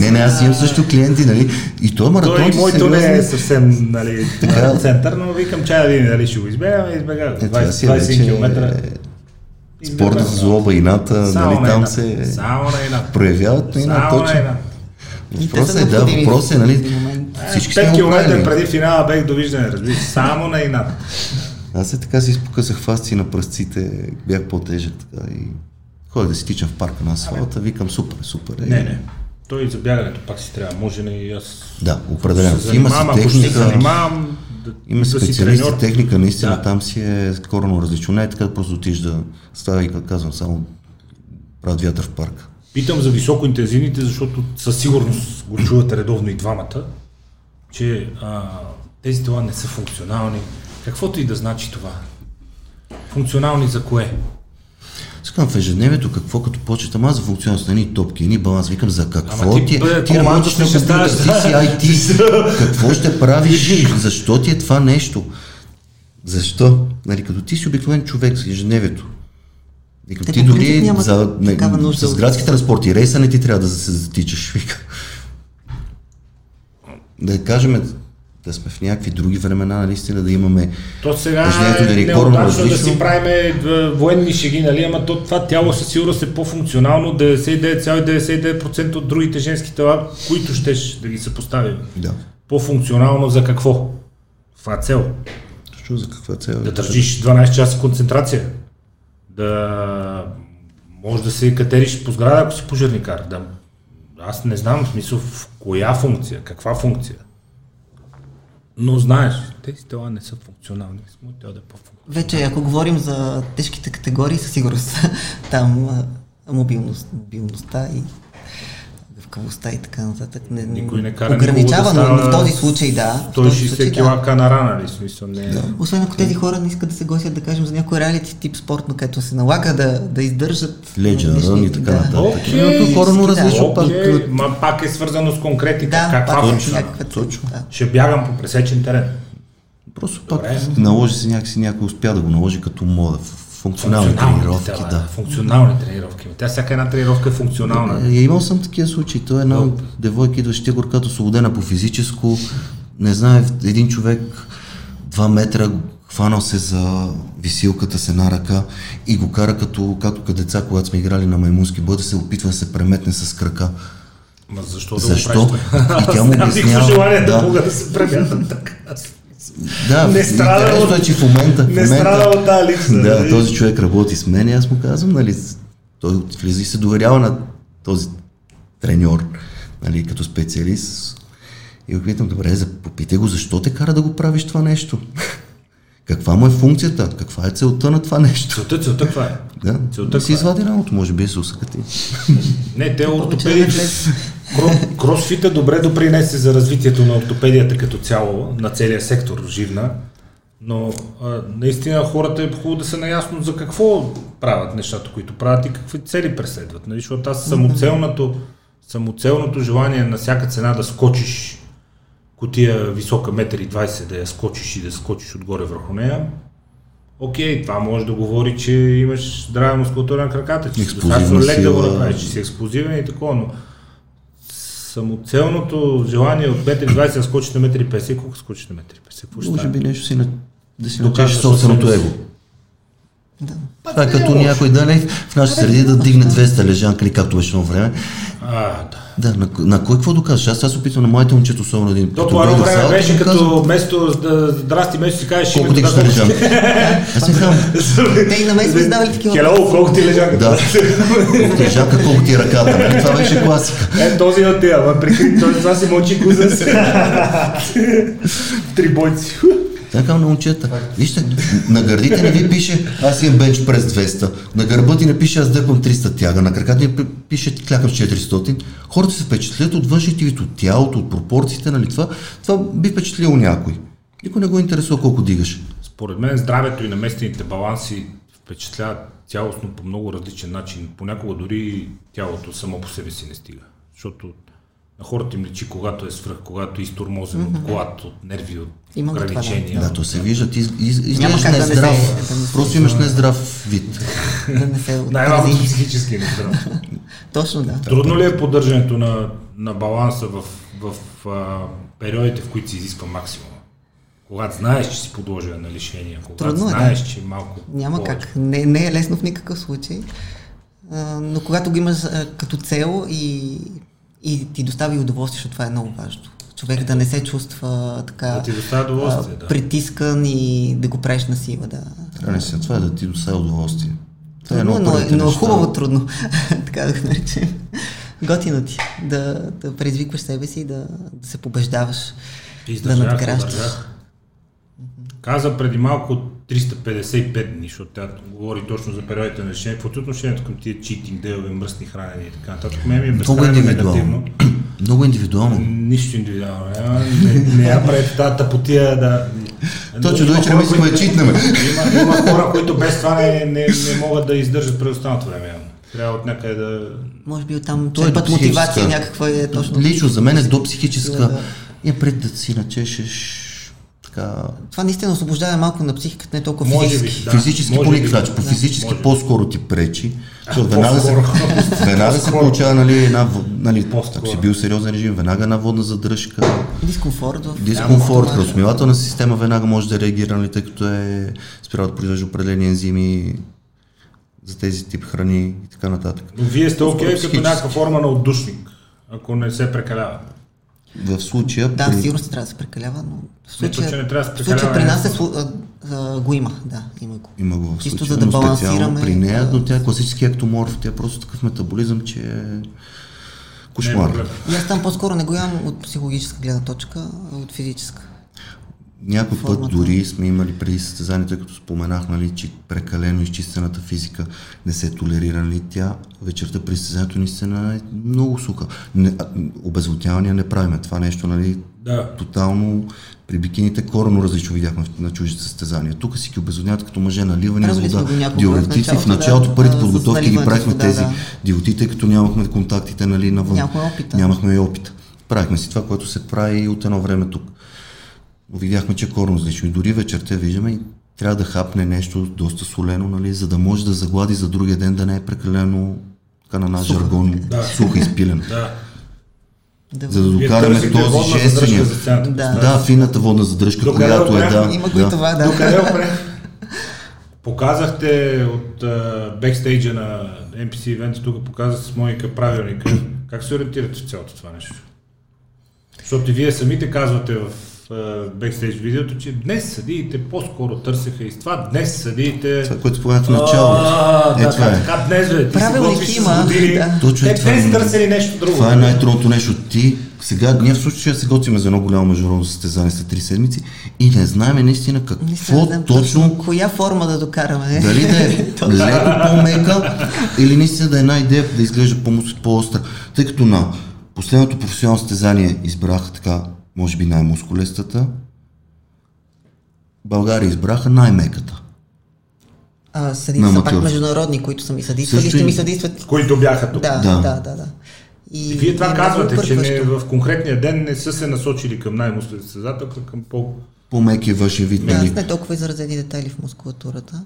Speaker 2: Не, не, аз имам също клиенти, нали? И то маратон
Speaker 1: Той моето не е съвсем нали, на център, но викам чая да видим дали ще го избегаме, избегах.
Speaker 2: Е, това
Speaker 1: 20,
Speaker 2: си е
Speaker 1: 20
Speaker 2: вече
Speaker 1: км.
Speaker 2: спорта с злоба и ната,
Speaker 1: Само
Speaker 2: нали,
Speaker 1: на
Speaker 2: там се
Speaker 1: Само на инат.
Speaker 2: проявяват и на
Speaker 1: Само на
Speaker 2: точно. Въпросът е, да, въпросът е, нали,
Speaker 3: момент.
Speaker 2: всички
Speaker 1: 5
Speaker 2: сме го
Speaker 1: км
Speaker 2: правили.
Speaker 1: преди финала бех довиждане, разбираш. Само на инат.
Speaker 2: Аз се така си изпокъсах фасции на пръстците, бях по-тежък така и ходих да си тичам в парка на асфалта, викам супер, супер.
Speaker 1: Не, не. Той за бягането пак си трябва. Може и аз
Speaker 2: Да, определено.
Speaker 1: се
Speaker 2: Има си
Speaker 1: ще се
Speaker 2: техника,
Speaker 1: занимавам, да,
Speaker 2: има
Speaker 1: да
Speaker 2: специалисти,
Speaker 1: треньор.
Speaker 2: техника, наистина
Speaker 1: Да.
Speaker 2: там си е коренно различно. Не е така просто отиш да става и казвам само правят вятър в парка.
Speaker 1: Питам за високоинтензивните, защото със сигурност го чувате редовно и двамата, че а, тези тела не са функционални. Каквото и да значи това. Функционални за кое?
Speaker 2: Искам в ежедневието какво като почет, ама за функционалност на едни топки, едни баланс, викам за какво
Speaker 1: Ама ти,
Speaker 2: ти,
Speaker 1: бе,
Speaker 2: ти работиш на компютър, ти си IT, (laughs) какво ще правиш, защо ти е това нещо? Защо? Нали, като ти си обикновен човек с ежедневието. Викам, ти дори за, не, с градски транспорт и рейса не ти трябва да се затичаш. (laughs) Викам. Да кажем, да сме в някакви други времена, наистина да имаме
Speaker 1: То сега
Speaker 2: ежедневието да
Speaker 1: е
Speaker 2: е
Speaker 1: неудачно да
Speaker 2: различно.
Speaker 1: си правиме е, военни шеги, нали? Ама то, това тяло със сигурност е по-функционално 99,99% от другите женски тела, които щеш да ги съпоставим.
Speaker 2: Да.
Speaker 1: По-функционално за какво? Това е цел.
Speaker 2: Точно за каква цел?
Speaker 1: Да държиш 12 часа концентрация. Да може да се катериш по сграда, ако си пожарникар. Да. Аз не знам в смисъл в коя функция, каква функция. Но знаеш, тези тела не са функционални. Тя да е.
Speaker 3: Вече, ако говорим за тежките категории, със сигурност (laughs) там мобилност, мобилността и гъвкавостта и така нататък. Не,
Speaker 1: Никой не кара
Speaker 3: ограничава,
Speaker 1: никого да
Speaker 3: но, но в този случай да. този
Speaker 1: 160
Speaker 3: случай,
Speaker 1: кила канара, нали? в Смисъл, не... Да.
Speaker 3: Освен ако тези хора не искат да се гласят, да кажем, за някой реалити тип спорт, на където се налага да, да издържат.
Speaker 2: Леджа, рън и така
Speaker 3: да.
Speaker 2: нататък. То коренно различно пак.
Speaker 1: Окей, ма пак е свързано с конкретика.
Speaker 3: Да,
Speaker 1: Каква
Speaker 3: пак е някаква цел.
Speaker 2: Точно.
Speaker 3: Да.
Speaker 1: Ще бягам по пресечен терен.
Speaker 2: Просто пак наложи се някакси, някой успя да го наложи като мода. в Функционални тренировки,
Speaker 1: тела,
Speaker 2: да.
Speaker 1: Функционални тренировки. Тя всяка една тренировка е функционална.
Speaker 2: Е, имал съм такива случаи. Той е една
Speaker 1: Добре.
Speaker 2: девойка, идваща горката, освободена по физическо. Не знае, един човек, два метра, хванал се за висилката с една ръка и го кара като, като деца, когато сме играли на маймунски бъде, се опитва да се преметне с крака.
Speaker 1: Ма защо да
Speaker 2: Защо?
Speaker 1: го?
Speaker 2: И тя му обяснява,
Speaker 1: да,
Speaker 2: да.
Speaker 1: да се премятам така.
Speaker 2: Да,
Speaker 1: Не страда
Speaker 2: интересно
Speaker 1: от-
Speaker 2: е, че в момента... в
Speaker 1: Не
Speaker 2: момента
Speaker 1: страда от тази липса.
Speaker 2: Да,
Speaker 1: нали?
Speaker 2: този човек работи с мен и аз му казвам, нали, той влиза и се доверява на този треньор, нали, като специалист. И го питам, добре, за- попитай го, защо те кара да го правиш това нещо? Каква му е функцията? Каква е целта на това нещо?
Speaker 1: Целта, целта каква е?
Speaker 2: Да,
Speaker 1: Целта
Speaker 2: да си
Speaker 1: е?
Speaker 2: извади работа, може би е се усъкати.
Speaker 1: Не, те. Кро- Кросфита добре допринесе за развитието на ортопедията като цяло, на целия сектор живна, но а, наистина хората е хубаво да са наясно за какво правят нещата, които правят и какви цели преследват. Нали? Защото аз самоцелното, самоцелното желание на всяка цена да скочиш котия висока 1,20 м, да я скочиш и да скочиш отгоре върху нея, Окей, това може да говори, че имаш здрава мускулатура на краката, че си
Speaker 2: Експлозивна
Speaker 1: достатъчно лек да го направиш, че си експлозивен и такова, но самоцелното желание от 1,20 да скочиш на 1,50 м, колко скочиш на 1,50 м? Какво ще
Speaker 2: Може би нещо си на... да си начеш собственото его.
Speaker 3: Да.
Speaker 2: Това е като някой да не в нашата среди да дигне 200 лежанка или както беше едно време.
Speaker 1: А, да.
Speaker 2: Да, на, на кой какво доказваш? Аз се опитвам на моите момчета, особено един.
Speaker 1: То по едно време беше като
Speaker 2: казвам,
Speaker 1: вместо да здрасти, вместо си кажеш
Speaker 2: Колко на
Speaker 1: на
Speaker 2: лежанка? Аз ми казвам,
Speaker 3: Те и на мен сме издавали такива
Speaker 1: Хело, колко ти лежанка?
Speaker 2: да, колко ти е жака, (laughs) колко ти е ръката. Нали? Това беше класика.
Speaker 1: Е, този от тия, той това си мълчи кузен (laughs) три бойци.
Speaker 2: Така на момчета. Вижте, на гърдите не ви пише, аз имам бенч през 200. На гърба ти не пише, аз дърпам 300 тяга. На краката ти пише, клякам с 400. Хората се впечатлят от външните вид, от тялото, от пропорциите, нали? Това, това би впечатлило някой. Никой не го интересува колко дигаш.
Speaker 1: Според мен здравето и наместените баланси впечатляват цялостно по много различен начин. Понякога дори тялото само по себе си не стига. Защото на хората им личи, когато е свръх, когато е изтормозен от глад, от нерви, от
Speaker 3: Има това, да.
Speaker 1: ограничения.
Speaker 2: Да, то се вижда, ти из, из,
Speaker 3: Няма
Speaker 2: изглеждаш
Speaker 3: как да не се-
Speaker 2: нездрав.
Speaker 3: да не се-
Speaker 2: Просто имаш нездрав вид.
Speaker 3: да не се (laughs)
Speaker 1: Най-малкото
Speaker 3: отрази.
Speaker 1: психически нездрав. (laughs)
Speaker 3: Точно да.
Speaker 1: Трудно ли е поддържането на, на баланса в, в а, периодите, в които се изисква максимум? Когато знаеш, че си подложен на лишения, когато
Speaker 3: Трудно е, да.
Speaker 1: знаеш, че малко
Speaker 3: Няма
Speaker 1: повече.
Speaker 3: как. Не, не е лесно в никакъв случай. А, но когато го имаш а, като цел и, и ти достави удоволствие, защото това е много важно. Човек да не се чувства така
Speaker 1: Да ти доставя да.
Speaker 3: притискан и да го правиш на сила. Да.
Speaker 2: Трябва не си, това е да ти доставя удоволствие. Това е
Speaker 3: но, е-
Speaker 2: първите
Speaker 3: но е
Speaker 2: неща.
Speaker 3: хубаво трудно, (laughs) така да го наречем. Готино ти да, да предизвикваш себе си и да, да се побеждаваш, да
Speaker 1: Издържах,
Speaker 3: надграждаш.
Speaker 1: издържах. Каза преди малко 355 дни, защото тя говори точно за периодите на решение. Какво е отношението към тия читинг, делове, мръсни хранения и така нататък? Мен ми е
Speaker 2: Много индивидуално.
Speaker 1: негативно. (clears throat)
Speaker 2: Много индивидуално.
Speaker 1: Нищо индивидуално. Не, не я правите тази тъпотия да...
Speaker 2: Точно до вечера мислим да читнем.
Speaker 1: Има, има хора, които без това не, не, не могат да издържат през останалото време. Трябва от някъде да...
Speaker 3: Може би оттам
Speaker 2: Той е психическа.
Speaker 3: мотивация някаква е точно.
Speaker 2: Лично за мен е до психическа.
Speaker 3: Да, да.
Speaker 2: Я пред да си начешеш така
Speaker 3: Това наистина освобождава малко на психиката, не толкова
Speaker 1: Може
Speaker 3: физически.
Speaker 1: би. Да,
Speaker 2: физически
Speaker 1: може
Speaker 2: по никакъв начин.
Speaker 1: Да,
Speaker 2: физически
Speaker 1: може
Speaker 2: по-скоро ти пречи. Защото веднага се, (laughs) веднага се получава нали, една, нали,
Speaker 1: По-скоро.
Speaker 2: ако си бил сериозен режим, веднага една водна задръжка,
Speaker 3: Дискомфорт в...
Speaker 2: дискомфорт,
Speaker 3: Да,
Speaker 2: храносмилателна система веднага може да реагира, нали, тъй като е спирал да произвежда определени ензими за тези тип храни и така нататък.
Speaker 1: Вие сте окей като
Speaker 2: Психически.
Speaker 1: някаква форма на отдушник, ако не се прекалява.
Speaker 2: В случая,
Speaker 3: Да,
Speaker 2: при-
Speaker 3: сигурно се трябва да се прекалява, но в
Speaker 1: Не,
Speaker 3: случая,
Speaker 1: не трябва да се
Speaker 3: в случая при
Speaker 1: прекалява,
Speaker 3: нас е,
Speaker 1: е
Speaker 3: а, а, го има, да, има го.
Speaker 2: Има го в
Speaker 3: Чисто
Speaker 2: случая,
Speaker 3: за да балансираме,
Speaker 2: при нея, но тя е класически ектоморф, тя е просто такъв метаболизъм, че е
Speaker 1: Не е
Speaker 2: кошмар.
Speaker 1: проблем.
Speaker 3: И аз там по-скоро не го имам от психологическа гледна точка, а от физическа.
Speaker 2: Някой път дори сме имали преди състезанието, като споменах, нали, че прекалено изчистената физика не се толерира, нали, тя вечерта при състезанието наистина е много суха. Не, не правиме. Това нещо, нали,
Speaker 1: Да.
Speaker 2: тотално при бикините коренно различно видяхме на чуждите състезания. Тук си ги обезводняват като мъже, наливани с вода, диуретици. В
Speaker 3: началото, да,
Speaker 2: първите
Speaker 3: да,
Speaker 2: подготовки ги
Speaker 3: наливане
Speaker 2: правихме
Speaker 3: вода,
Speaker 2: тези
Speaker 3: да.
Speaker 2: тъй като нямахме контактите нали, навън.
Speaker 3: Нямахме опита.
Speaker 2: Нямахме и опита. Правихме си това, което се прави от едно време тук. Видяхме, че е коренно различно. И дори вечерта виждаме и трябва да хапне нещо доста солено, нали, за да може да заглади за другия ден, да не е прекалено така на наш жаргон,
Speaker 1: Да.
Speaker 2: суха и спилен.
Speaker 1: Да.
Speaker 3: Да,
Speaker 2: За да докараме този
Speaker 1: сцената.
Speaker 3: Да.
Speaker 2: Да, фината водна задръжка,
Speaker 1: Докъде
Speaker 2: която е, да.
Speaker 3: Има го
Speaker 2: да.
Speaker 3: и това, да.
Speaker 1: Докъде? (laughs) Показахте от а, бекстейджа на NPC Event, тук показах с Моника правилника. Как се ориентирате в цялото това нещо? Защото и вие самите казвате в бекстейдж видеото, че днес съдиите по-скоро търсеха и с това. Днес съдиите...
Speaker 2: Това, което споменахте началото.
Speaker 1: А,
Speaker 2: Е,
Speaker 1: да,
Speaker 2: това е.
Speaker 1: Така днес, бе, ти си
Speaker 3: Правилник има, да.
Speaker 2: Точно е
Speaker 1: Те
Speaker 2: това.
Speaker 1: днес търсили нещо друго.
Speaker 2: Това е най-трудното нещо. Ти сега, ние в случая се готвим за едно голямо международно състезание след 3 седмици и не знаем наистина
Speaker 3: Не
Speaker 2: какво
Speaker 3: знам
Speaker 2: точно,
Speaker 3: Коя форма да докараме?
Speaker 2: дали да е (laughs) леко по-мека или наистина да е една идея да изглежда по- по-остра. Тъй като на последното професионално състезание избрах така, може би най-мускулестата, България избраха най-меката.
Speaker 3: А, съди
Speaker 2: На
Speaker 3: са пак международни, които са ми съдействали,
Speaker 2: Също
Speaker 3: ще ми съдействат.
Speaker 1: Които бяха тук.
Speaker 3: Да,
Speaker 2: Да.
Speaker 3: да, да, да. И,
Speaker 1: И вие това
Speaker 3: и
Speaker 1: казвате, че не, в конкретния ден не са се насочили към най-мускулите състезателка, към по...
Speaker 2: По-мекия външен вид.
Speaker 3: Да,
Speaker 2: нали?
Speaker 3: не толкова изразени детайли в мускулатурата.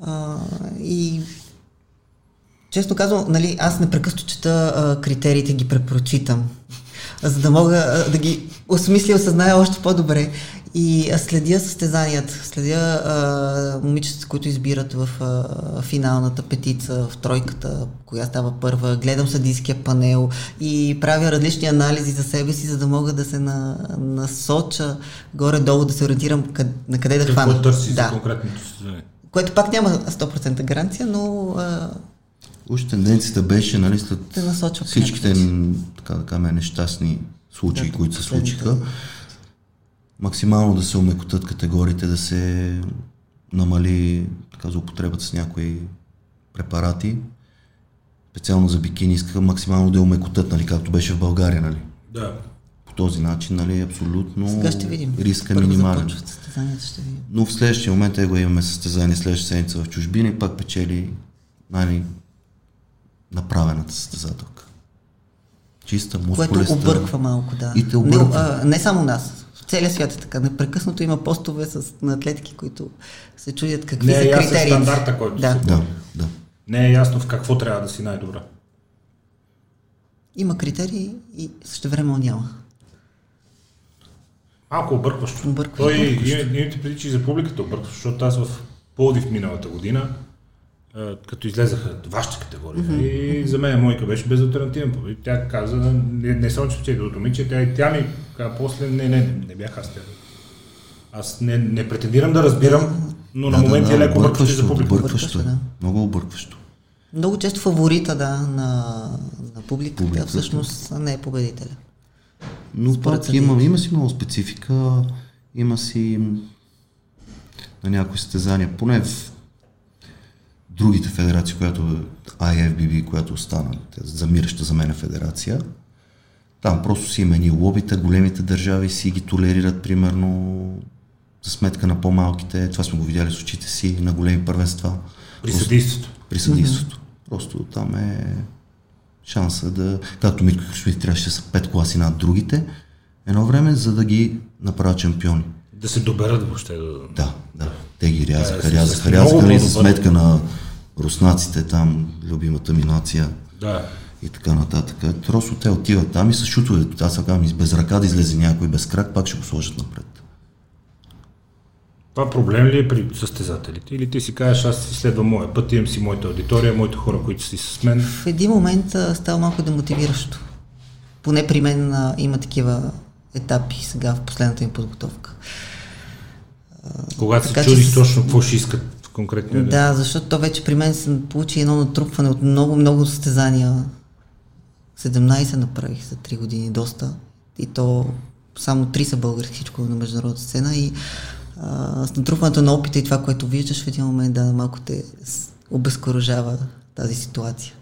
Speaker 3: А, и често казвам, нали, аз непрекъснато чета а, критериите, ги препрочитам, за да мога да ги осмисля осъзная още по-добре. И следя състезанията, следя а, момичетата, които избират в а, финалната петица, в тройката, коя става първа, гледам съдийския панел и правя различни анализи за себе си, за да мога да се на, насоча горе-долу, да се ориентирам къд, на къде да
Speaker 1: Какво
Speaker 3: хвана.
Speaker 1: търси за
Speaker 3: да.
Speaker 1: конкретното състезание?
Speaker 3: Което пак няма 100% гаранция, но а,
Speaker 2: Уж тенденцията беше, нали, след всичките, така да кажем, нещастни случаи,
Speaker 3: Да,
Speaker 2: които се случиха, максимално да се омекотат категориите, да се намали така, за употребата с някои препарати. Специално за бикини искаха максимално да я омекотат, нали, както беше в България, нали.
Speaker 1: Да.
Speaker 2: По този начин, нали, абсолютно
Speaker 3: сега ще видим.
Speaker 2: риска е минимален.
Speaker 3: ще видим.
Speaker 2: Но в следващия момент его имаме състезание следващата седмица в чужбина и пак печели най- направената състезателка. Чиста,
Speaker 3: Което
Speaker 2: мускулеста.
Speaker 3: обърква малко, да.
Speaker 2: И те обърква.
Speaker 3: Не, а, не само нас. В целия свят е така. Непрекъснато има постове с, на атлетики, които се чудят какви
Speaker 1: Не
Speaker 3: са
Speaker 1: е
Speaker 3: критериите.
Speaker 1: стандарта, който
Speaker 3: да.
Speaker 1: се
Speaker 2: Да, да.
Speaker 1: Не е ясно в какво трябва да си най-добра.
Speaker 3: Има критерии и също време няма.
Speaker 1: Малко объркващо.
Speaker 3: Объркващо.
Speaker 1: Той имайте преди, че и за публиката е объркващо, защото аз в Пловдив миналата година, като излезаха вашите категории, и за мен Мойка беше безалтернативен победител. Тя каза, не, не само, че спечели другото момиче, тя тя ми каза после, не, не, не, не бях аз тя. Аз не, не претендирам да разбирам, но на моменти е леко объркващо за публиката.
Speaker 2: Объркващо е.
Speaker 3: Объркващо,
Speaker 2: Много объркващо.
Speaker 3: Много често фаворита, да, на, на публиката,
Speaker 2: Публиката.
Speaker 3: всъщност не е победителя.
Speaker 2: Но пак има, има си много специфика, има си на някои състезания, поне в другите федерации, която е IFBB, която остана, е замираща за мен федерация, там просто си има ни лобита, големите държави си ги толерират, примерно, за сметка на по-малките. Това сме го видяли с очите си на големи първенства.
Speaker 1: При съдейството.
Speaker 2: При съдейството. Mm-hmm. Просто там е шанса да, както Митко Хришовит трябваше да са пет класи над другите, едно време, за да ги направят шампиони.
Speaker 1: Да се доберат въобще до...
Speaker 2: Да, да. Те ги рязаха, да, рязаха, рязаха, нали, за сметка на руснаците там, любимата ми нация.
Speaker 1: Да.
Speaker 2: И така нататък. Просто те отиват там и с шутове. Аз сега без ръка да излезе някой без крак, пак ще го сложат напред.
Speaker 1: Това проблем ли е при състезателите? Или ти си кажеш, аз си следвам моя път, имам си моята аудитория, моите хора, които си с мен?
Speaker 3: В един момент става малко демотивиращо. Поне при мен а, има такива етапи сега в последната им подготовка.
Speaker 1: Когато се чудиш точно какво ще искат конкретния
Speaker 3: ден. Да, защото то вече при мен се получи едно натрупване от много, много състезания. 17 направих за 3 години, доста. И то само 3 са български, всичко на международна сцена. И а, с натрупването на опита и това, което виждаш в един момент, да, малко те обезкуражава тази ситуация.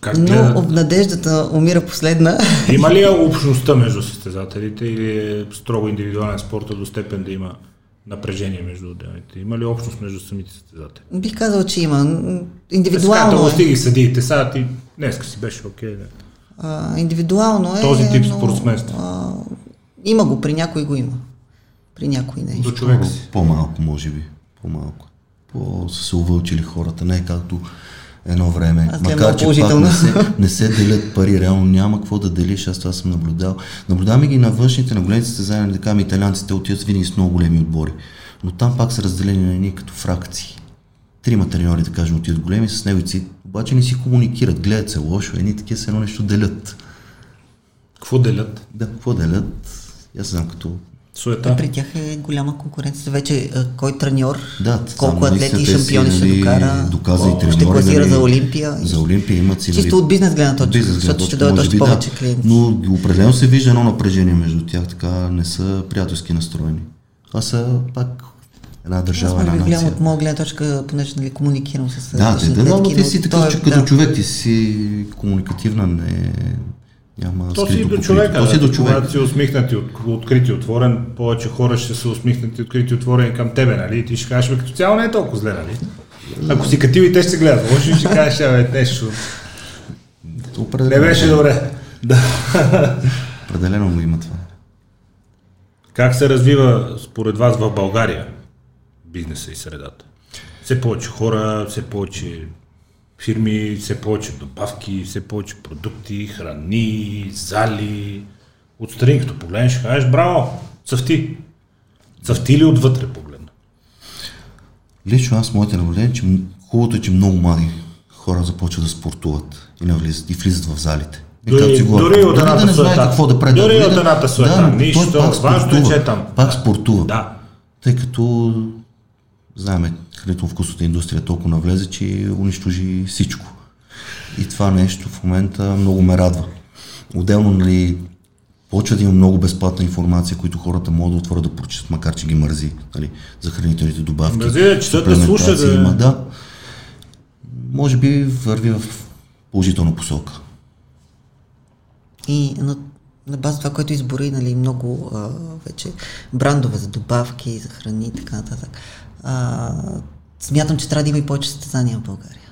Speaker 3: Как Но да... надеждата умира последна.
Speaker 1: Има ли общността между състезателите или е строго индивидуален спорт до степен да има напрежение между отделните? Има ли общност между самите състезатели?
Speaker 3: Бих казал, че има. Индивидуално
Speaker 1: Сега, е. стиги съдиите, сега ти днеска си беше окей. Okay, да.
Speaker 3: А, индивидуално е.
Speaker 1: Този тип спортсменство.
Speaker 3: Има го, при някой го има. При някой не.
Speaker 1: До човек си.
Speaker 2: По-малко, може би. По-малко. По са се увълчили хората, не е както едно време.
Speaker 3: Аз Макар, че пак
Speaker 2: не се, не се делят пари, реално няма какво да делиш, аз това съм наблюдал. Наблюдаваме ги на външните, на големите състезания, да кажем, италианците отиват винаги с много големи отбори. Но там пак са разделени на едни като фракции. Трима треньори, да кажем, отиват големи с него си, обаче не си комуникират, гледат се лошо, едни такива се едно нещо делят.
Speaker 1: Какво делят?
Speaker 2: Да, какво делят? Аз знам като
Speaker 1: Суета.
Speaker 3: При тях е голяма конкуренция. Вече кой треньор,
Speaker 2: да,
Speaker 3: колко атлети и шампиони ще нали, докара,
Speaker 2: доказа и треньори,
Speaker 3: ще класира нали, за Олимпия.
Speaker 2: За Олимпия имат си.
Speaker 3: Чисто от бизнес гледна точка, бизнес защото ще дойдат още повече
Speaker 2: да,
Speaker 3: клиенти.
Speaker 2: Но определено се вижда едно напрежение между тях, така не са приятелски настроени. Това са пак една държава, една
Speaker 3: нация. от моя гледна точка, понеже нали, комуникирам с
Speaker 2: Да, те, да, но ти си такъв, е, като човек, ти си комуникативна, не, няма
Speaker 1: то си до човека. То си до човека. Когато си усмихнати, от, открити, отворен, повече хора ще са усмихнати, открити, отворени към тебе, нали? И ти ще кажеш, като цяло не е толкова зле, нали? Ако си катил и те ще се гледат, може ще кажеш, абе, нещо. Не беше добре. Да. (laughs)
Speaker 2: Определено му има това.
Speaker 1: Как се развива според вас в България бизнеса и средата? Все повече хора, все повече фирми, все повече добавки, все повече продукти, храни, зали. Отстрани, като погледнеш, ще кажеш, браво, цъфти. Цъфти ли отвътре погледна?
Speaker 2: Лично аз, моите наблюдения, че хубавото е, че много млади хора започват да спортуват и, навлизат, и влизат в залите.
Speaker 1: И дори, си дори от едната да не знае
Speaker 2: какво да прави.
Speaker 1: Дори от едната суета. Да, Нищо,
Speaker 2: пак
Speaker 1: важно е, че е там.
Speaker 2: Пак спортува.
Speaker 1: Да.
Speaker 2: Тъй като знаеме, хранително-вкусната индустрия толкова навлезе, че унищожи всичко. И това нещо в момента много ме радва. Отделно, нали, почва да има много безплатна информация, които хората могат да отворят да прочитат, макар че ги мързи, нали, за хранителните добавки.
Speaker 1: Мързи да четат да слушат. Да...
Speaker 2: Има, да. Може би върви в положителна посока.
Speaker 3: И на, на база това, което избори, нали, много а, вече брандове за добавки, за храни и така нататък а, смятам, че трябва да има и повече състезания в България.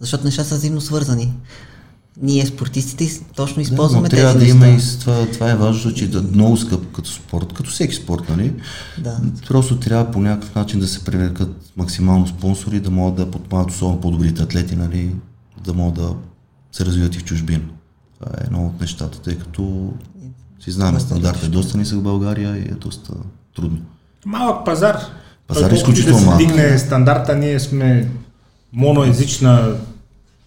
Speaker 3: Защото неща са взаимно свързани. Ние, спортистите, точно използваме
Speaker 2: да,
Speaker 3: тези
Speaker 2: трябва
Speaker 3: да
Speaker 2: има и това, това е важно, че да много скъп като спорт, като всеки спорт, нали?
Speaker 3: Да.
Speaker 2: Просто трябва по някакъв начин да се привлекат максимално спонсори, да могат да подпомагат особено по-добрите атлети, нали? Да могат да се развиват и в чужбина. Това е едно от нещата, тъй като си знаем, стандартът е доста нисък в България и е доста трудно.
Speaker 1: Малък пазар.
Speaker 2: Пазар е изключително малък.
Speaker 1: Да се дигне стандарта, ние сме моноезична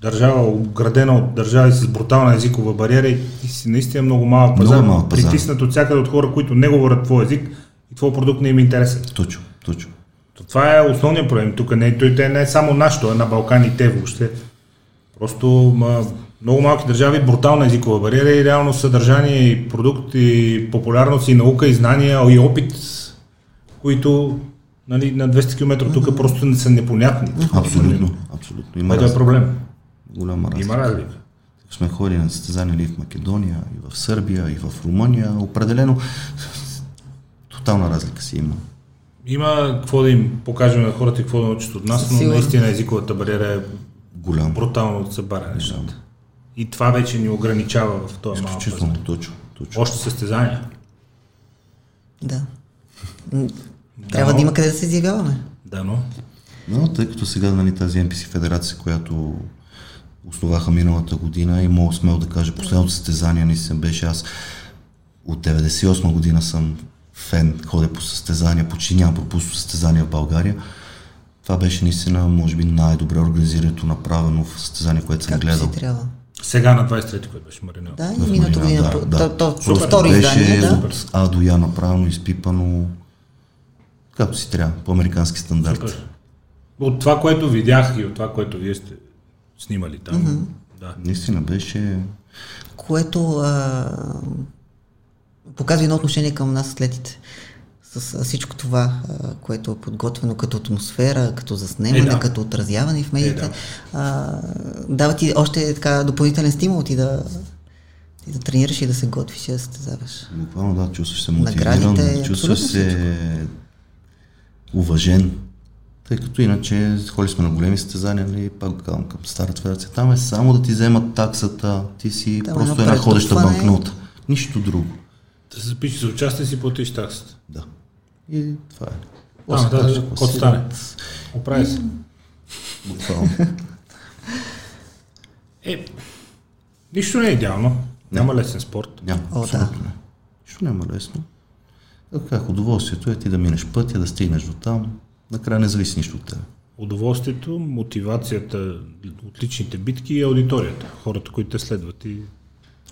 Speaker 1: държава, обградена от държави с брутална езикова бариера и си наистина много малък пазар,
Speaker 2: много малък пазар.
Speaker 1: притиснат от всякъде от хора, които не говорят твой език и твой продукт не им е интересен.
Speaker 2: Точно, точно.
Speaker 1: Това е основният проблем. Тук не, той, той не е само наш, той е на Балканите въобще. Просто ма, много малки държави, брутална езикова бариера и реално съдържание и продукт и популярност и наука и знания и опит, които нали, на 200 км тук mm-hmm. просто не са непонятни.
Speaker 2: Абсолютно, абсолютно. Има
Speaker 1: Това е проблем.
Speaker 2: Голяма разлика.
Speaker 1: Има разлика.
Speaker 2: Сме ходили на състезания и в Македония, и в Сърбия, и в Румъния. Определено тотална разлика си има.
Speaker 1: Има какво да им покажем на хората и какво да научат от нас, но
Speaker 3: Сигурно.
Speaker 1: наистина езиковата бариера е
Speaker 2: Голям.
Speaker 1: брутално събаря нещата. И това вече ни ограничава в този малък
Speaker 2: точно. точно.
Speaker 1: Още състезания.
Speaker 3: Да. Трябва
Speaker 1: но-
Speaker 3: да има къде да се изявяваме.
Speaker 1: Да, но
Speaker 2: Но тъй като сега нали, тази NPC федерация, която основаха миналата година и мога смело да кажа, последното състезание наистина беше аз от 98 година съм фен, ходя по състезания, почти няма пропуснато състезания в България. Това беше наистина, може би, най-добре организирането, направено в състезание, което съм
Speaker 3: Както
Speaker 2: гледал.
Speaker 3: си трябва.
Speaker 1: сега на 23-ти, което беше Маринел.
Speaker 3: Да,
Speaker 2: В
Speaker 3: и
Speaker 2: Марина,
Speaker 3: година.
Speaker 2: да, да.
Speaker 3: то, то, второ издание,
Speaker 2: беше
Speaker 3: да.
Speaker 2: от А до Я направено, изпипано, както си трябва, по американски стандарт.
Speaker 1: Супер. От това, което видях и от това, което вие сте снимали там. Mm-hmm. Да.
Speaker 2: Наистина беше
Speaker 3: което а, показва едно отношение към нас атлетите. С всичко това, а, което е подготвено като атмосфера, като заснемане,
Speaker 1: Е, да.
Speaker 3: като отразяване в медиите,
Speaker 1: Е, да.
Speaker 3: а, дава ти още така допълнителен стимул ти да, ти да тренираш и да се готвиш и да състезаваш.
Speaker 2: Буквално да, чувстваш се мотивиран,
Speaker 3: Наградите,
Speaker 2: чувстваш се уважен. Тъй като иначе холи сме на големи състезания, нали, пак го казвам към старата федерация. Там е само да ти вземат таксата, ти си
Speaker 3: Там е
Speaker 2: просто една ходеща банкнота. Нищо друго.
Speaker 1: Да се запишеш за участие си платиш таксата.
Speaker 2: Да. И това е.
Speaker 1: Да,
Speaker 2: После
Speaker 1: да, да,
Speaker 2: си
Speaker 1: стане? Оправи се. (laughs)
Speaker 2: Буквално.
Speaker 1: Е, нищо не е идеално. Няма лесен спорт.
Speaker 2: Няма,
Speaker 3: О, да.
Speaker 2: абсолютно не. Нищо няма лесно. Как удоволствието е ти да минеш пътя, да стигнеш до там. Накрая не зависи нищо от тебе.
Speaker 1: Удоволствието, мотивацията от личните битки и аудиторията. Хората, които те следват и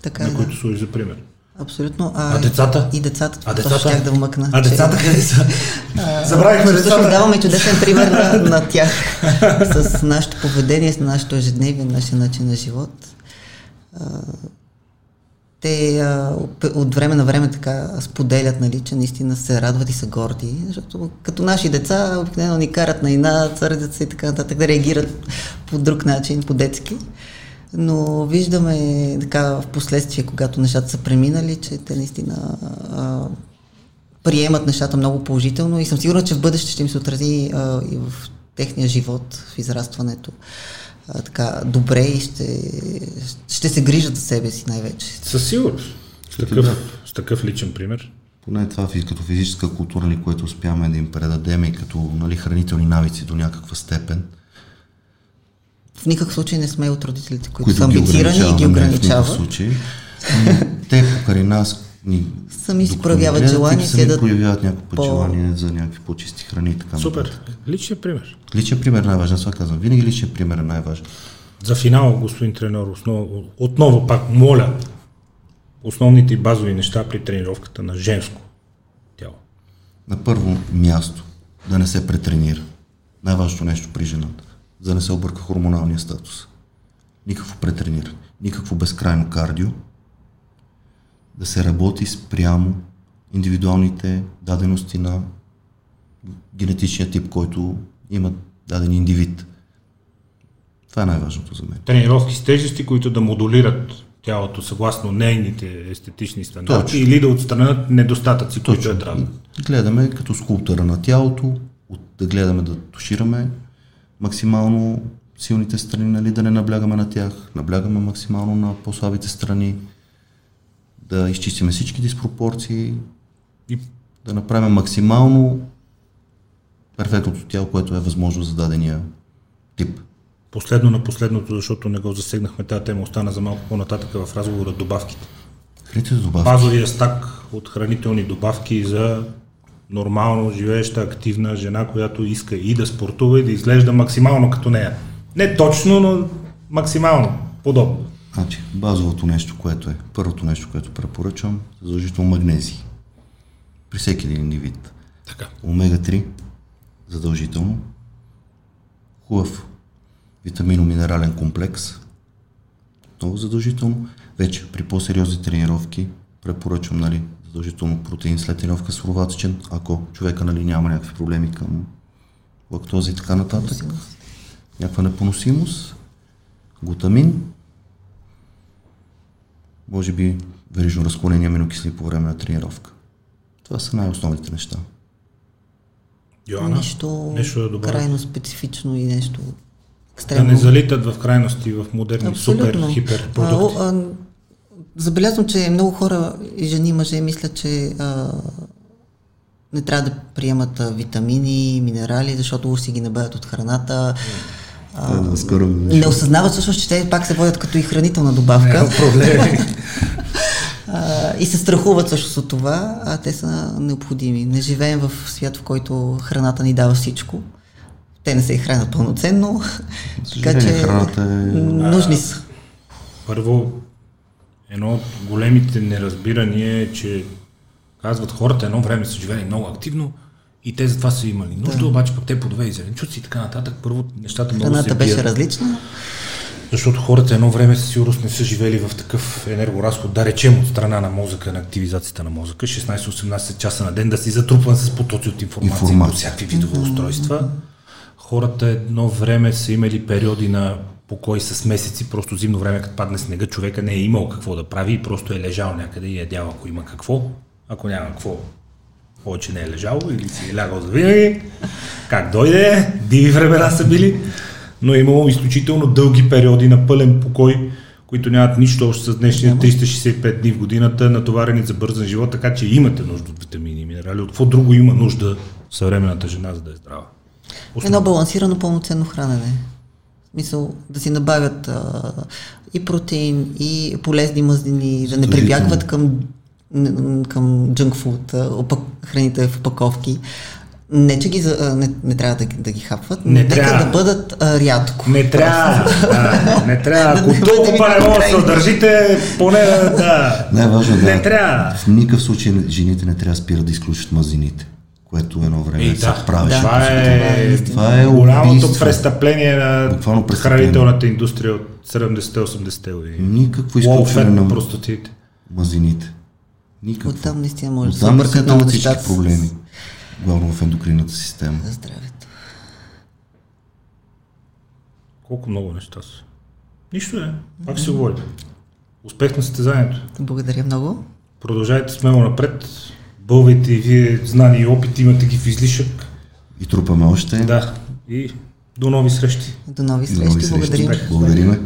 Speaker 3: Така е,
Speaker 1: на
Speaker 3: да.
Speaker 1: които служи за пример.
Speaker 3: Абсолютно.
Speaker 1: А децата?
Speaker 3: И децата.
Speaker 1: А децата?
Speaker 3: щях да вмъкна.
Speaker 1: А
Speaker 3: че-
Speaker 1: децата къде са? (laughs)
Speaker 3: А,
Speaker 1: Забравихме
Speaker 3: че
Speaker 1: децата.
Speaker 3: Всъщност даваме чудесен пример на, на тях (laughs) с нашето поведение, с нашето ежедневие, нашия начин на живот. А, те а, от- време на време така споделят, нали, че наистина се радват и са горди, защото като наши деца обикновено ни карат на ина, сърдят се и така нататък, да реагират по друг начин, по-детски. Но виждаме така в последствие, когато нещата са преминали, че те наистина а, приемат нещата много положително и съм сигурна, че в бъдеще ще им се отрази а, и в техния живот, в израстването а, така добре и ще, ще се грижат за себе си най-вече.
Speaker 1: Със сигурност. С такъв, с такъв личен пример.
Speaker 2: Поне това като физическа култура, нали, което успяваме да им предадем и като нали, хранителни навици до някаква степен,
Speaker 3: В никакъв случай не сме от родителите, които,
Speaker 2: които
Speaker 3: са амбицирани и ги
Speaker 2: ограничаваме, в
Speaker 3: ограничават.
Speaker 2: случай. Но те покрай нас ни
Speaker 3: Сами си проявяват желание,
Speaker 2: сами
Speaker 3: седят
Speaker 2: проявяват някакво
Speaker 3: по-
Speaker 2: желание за някакви по-чисти храни и така
Speaker 1: Супер.
Speaker 2: нататък.
Speaker 1: Личен пример.
Speaker 2: Личен пример е най-важен, това казвам. Винаги личен пример е най-важен.
Speaker 1: За финал, господин тренер, основ... отново пак моля основните и базови неща при тренировката на женско тяло.
Speaker 2: На първо място да не се претренира. Най-важното нещо при жената. За да не се обърка хормоналния статус. Никакво претрениране. Никакво безкрайно кардио. Да се работи спрямо индивидуалните дадености на генетичния тип, който има даден индивид. Това е най-важното за мен.
Speaker 1: Тренировки с тежести, които да модулират тялото съгласно нейните естетични стандарти
Speaker 2: Точно.
Speaker 1: или да отстранят недостатъци, които е трябва.
Speaker 2: Гледаме като скулптура на тялото, от, да гледаме да тушираме максимално силните страни, нали, да не наблягаме на тях, наблягаме максимално на по-слабите страни, да изчистиме всички диспропорции,
Speaker 1: И
Speaker 2: да направим максимално перфектното тяло, което е възможно за дадения тип.
Speaker 1: последно на последното, защото не го засегнахме, тази тема остана за малко по-нататък в разговора добавките.
Speaker 2: Храните добавки.
Speaker 1: Базовия стак от хранителни добавки за нормално живееща, активна жена, която иска и да спортува и да изглежда максимално като нея. Не точно, но максимално подобно.
Speaker 2: Значи, базовото нещо, което е, първото нещо, което препоръчвам, задължително магнезий. При всеки един индивид.
Speaker 1: Така.
Speaker 2: Омега-3, задължително. Хубав витамино-минерален комплекс, много задължително. Вече при по-сериозни тренировки препоръчвам нали, задължително протеин след тренировка суроватъчен, ако човека нали, няма някакви проблеми към лактоза и така нататък. Някаква непоносимост, глутамин, може би верижно разклонение аминокиселини по време на тренировка. Това са най-основните неща.
Speaker 1: Йоанна,
Speaker 3: Нищо
Speaker 1: нещо да добавиш?
Speaker 3: крайно специфично и нещо
Speaker 1: Да
Speaker 3: екстремно.
Speaker 1: не залитат в крайности в модерни
Speaker 3: Абсолютно.
Speaker 1: супер хипер
Speaker 3: А,
Speaker 1: продукти.
Speaker 3: о, а, забелязвам, че много хора, и жени, и мъже, мислят, че а, не трябва да приемат а, витамини, минерали, защото уж си ги набавят от храната. А,
Speaker 2: Да, скоро
Speaker 3: не осъзнават всъщност, че те пак се водят като и хранителна добавка.
Speaker 1: Няма проблеми. (laughs)
Speaker 3: А, и се страхуват също от това, а те са необходими. Не живеем в свят, в който храната ни дава всичко. Те не се и хранят пълноценно, (laughs) така че
Speaker 2: храната е-
Speaker 3: нужни са.
Speaker 1: Първо, едно от големите неразбирания е, че казват хората едно време са живели много активно и те затова са имали нужда, обаче пък те плодове и зеленчуци и така нататък. Първо нещата много
Speaker 3: Храната
Speaker 1: се
Speaker 3: беше
Speaker 1: бият,
Speaker 3: различна.
Speaker 1: защото хората едно време със сигурност не са живели в такъв енергоразход, да речем от страна на мозъка, на активизацията на мозъка, 16-18 часа на ден да си затрупван с потоци от информация,
Speaker 2: Информация.
Speaker 1: по всякакви видове устройства. Хората едно време са имали периоди на покой с месеци, просто зимно време, като падне снега, човека не е имал какво да прави и просто е лежал някъде и е ядял, ако има какво. Ако няма какво, повече не е лежал или си е лягал за винаги. Как дойде, диви времена са били, но е имало изключително дълги периоди на пълен покой, които нямат нищо общо с днешния 365 дни в годината, натоварени за бързан живот, така че имате нужда от витамини и минерали. От какво друго има нужда съвременната жена, за да е здрава?
Speaker 3: Едно балансирано пълноценно хранене. В смисъл да си набавят а, и протеин, и полезни мазнини, да не прибягват към, към junk food, а, опак, храните в опаковки. Не, че ги, не, не трябва да, ги- да ги хапват, но
Speaker 1: Не
Speaker 3: нека
Speaker 1: трябва.
Speaker 3: да бъдат а, рядко.
Speaker 1: Не трябва, да, не трябва. (laughs)
Speaker 3: Да
Speaker 1: Ако
Speaker 3: не
Speaker 1: толкова не може да се
Speaker 3: крайно.
Speaker 1: удържите, поне да... да.
Speaker 2: Най-важно е
Speaker 1: Не
Speaker 2: да.
Speaker 1: трябва.
Speaker 2: В никакъв случай не- жените не трябва да спират да изключват мазините, което едно време се
Speaker 1: да,
Speaker 2: правеше.
Speaker 1: това
Speaker 3: това
Speaker 1: е,
Speaker 3: е
Speaker 2: Това е
Speaker 1: голямото
Speaker 2: убийство.
Speaker 1: престъпление на
Speaker 2: Буквално престъпление.
Speaker 1: хранителната индустрия от 70-80-те години.
Speaker 2: Никакво изключване на
Speaker 1: простотиите.
Speaker 2: мазините. Никакво.
Speaker 3: Оттам наистина може да се
Speaker 2: Оттам наистина
Speaker 3: много
Speaker 2: всички
Speaker 3: с-
Speaker 2: проблеми. Главно в ендокринната система.
Speaker 3: За здравето.
Speaker 1: Колко много неща са. Нищо е. Пак се говори. Успех на състезанието.
Speaker 3: Благодаря много.
Speaker 1: Продължайте смело напред. Бълвайте и вие знания и опит, имате ги в излишък.
Speaker 2: И трупаме още.
Speaker 1: Да. И до нови срещи.
Speaker 3: До нови
Speaker 2: До нови
Speaker 3: срещи. Благодарим.
Speaker 2: Благодариме.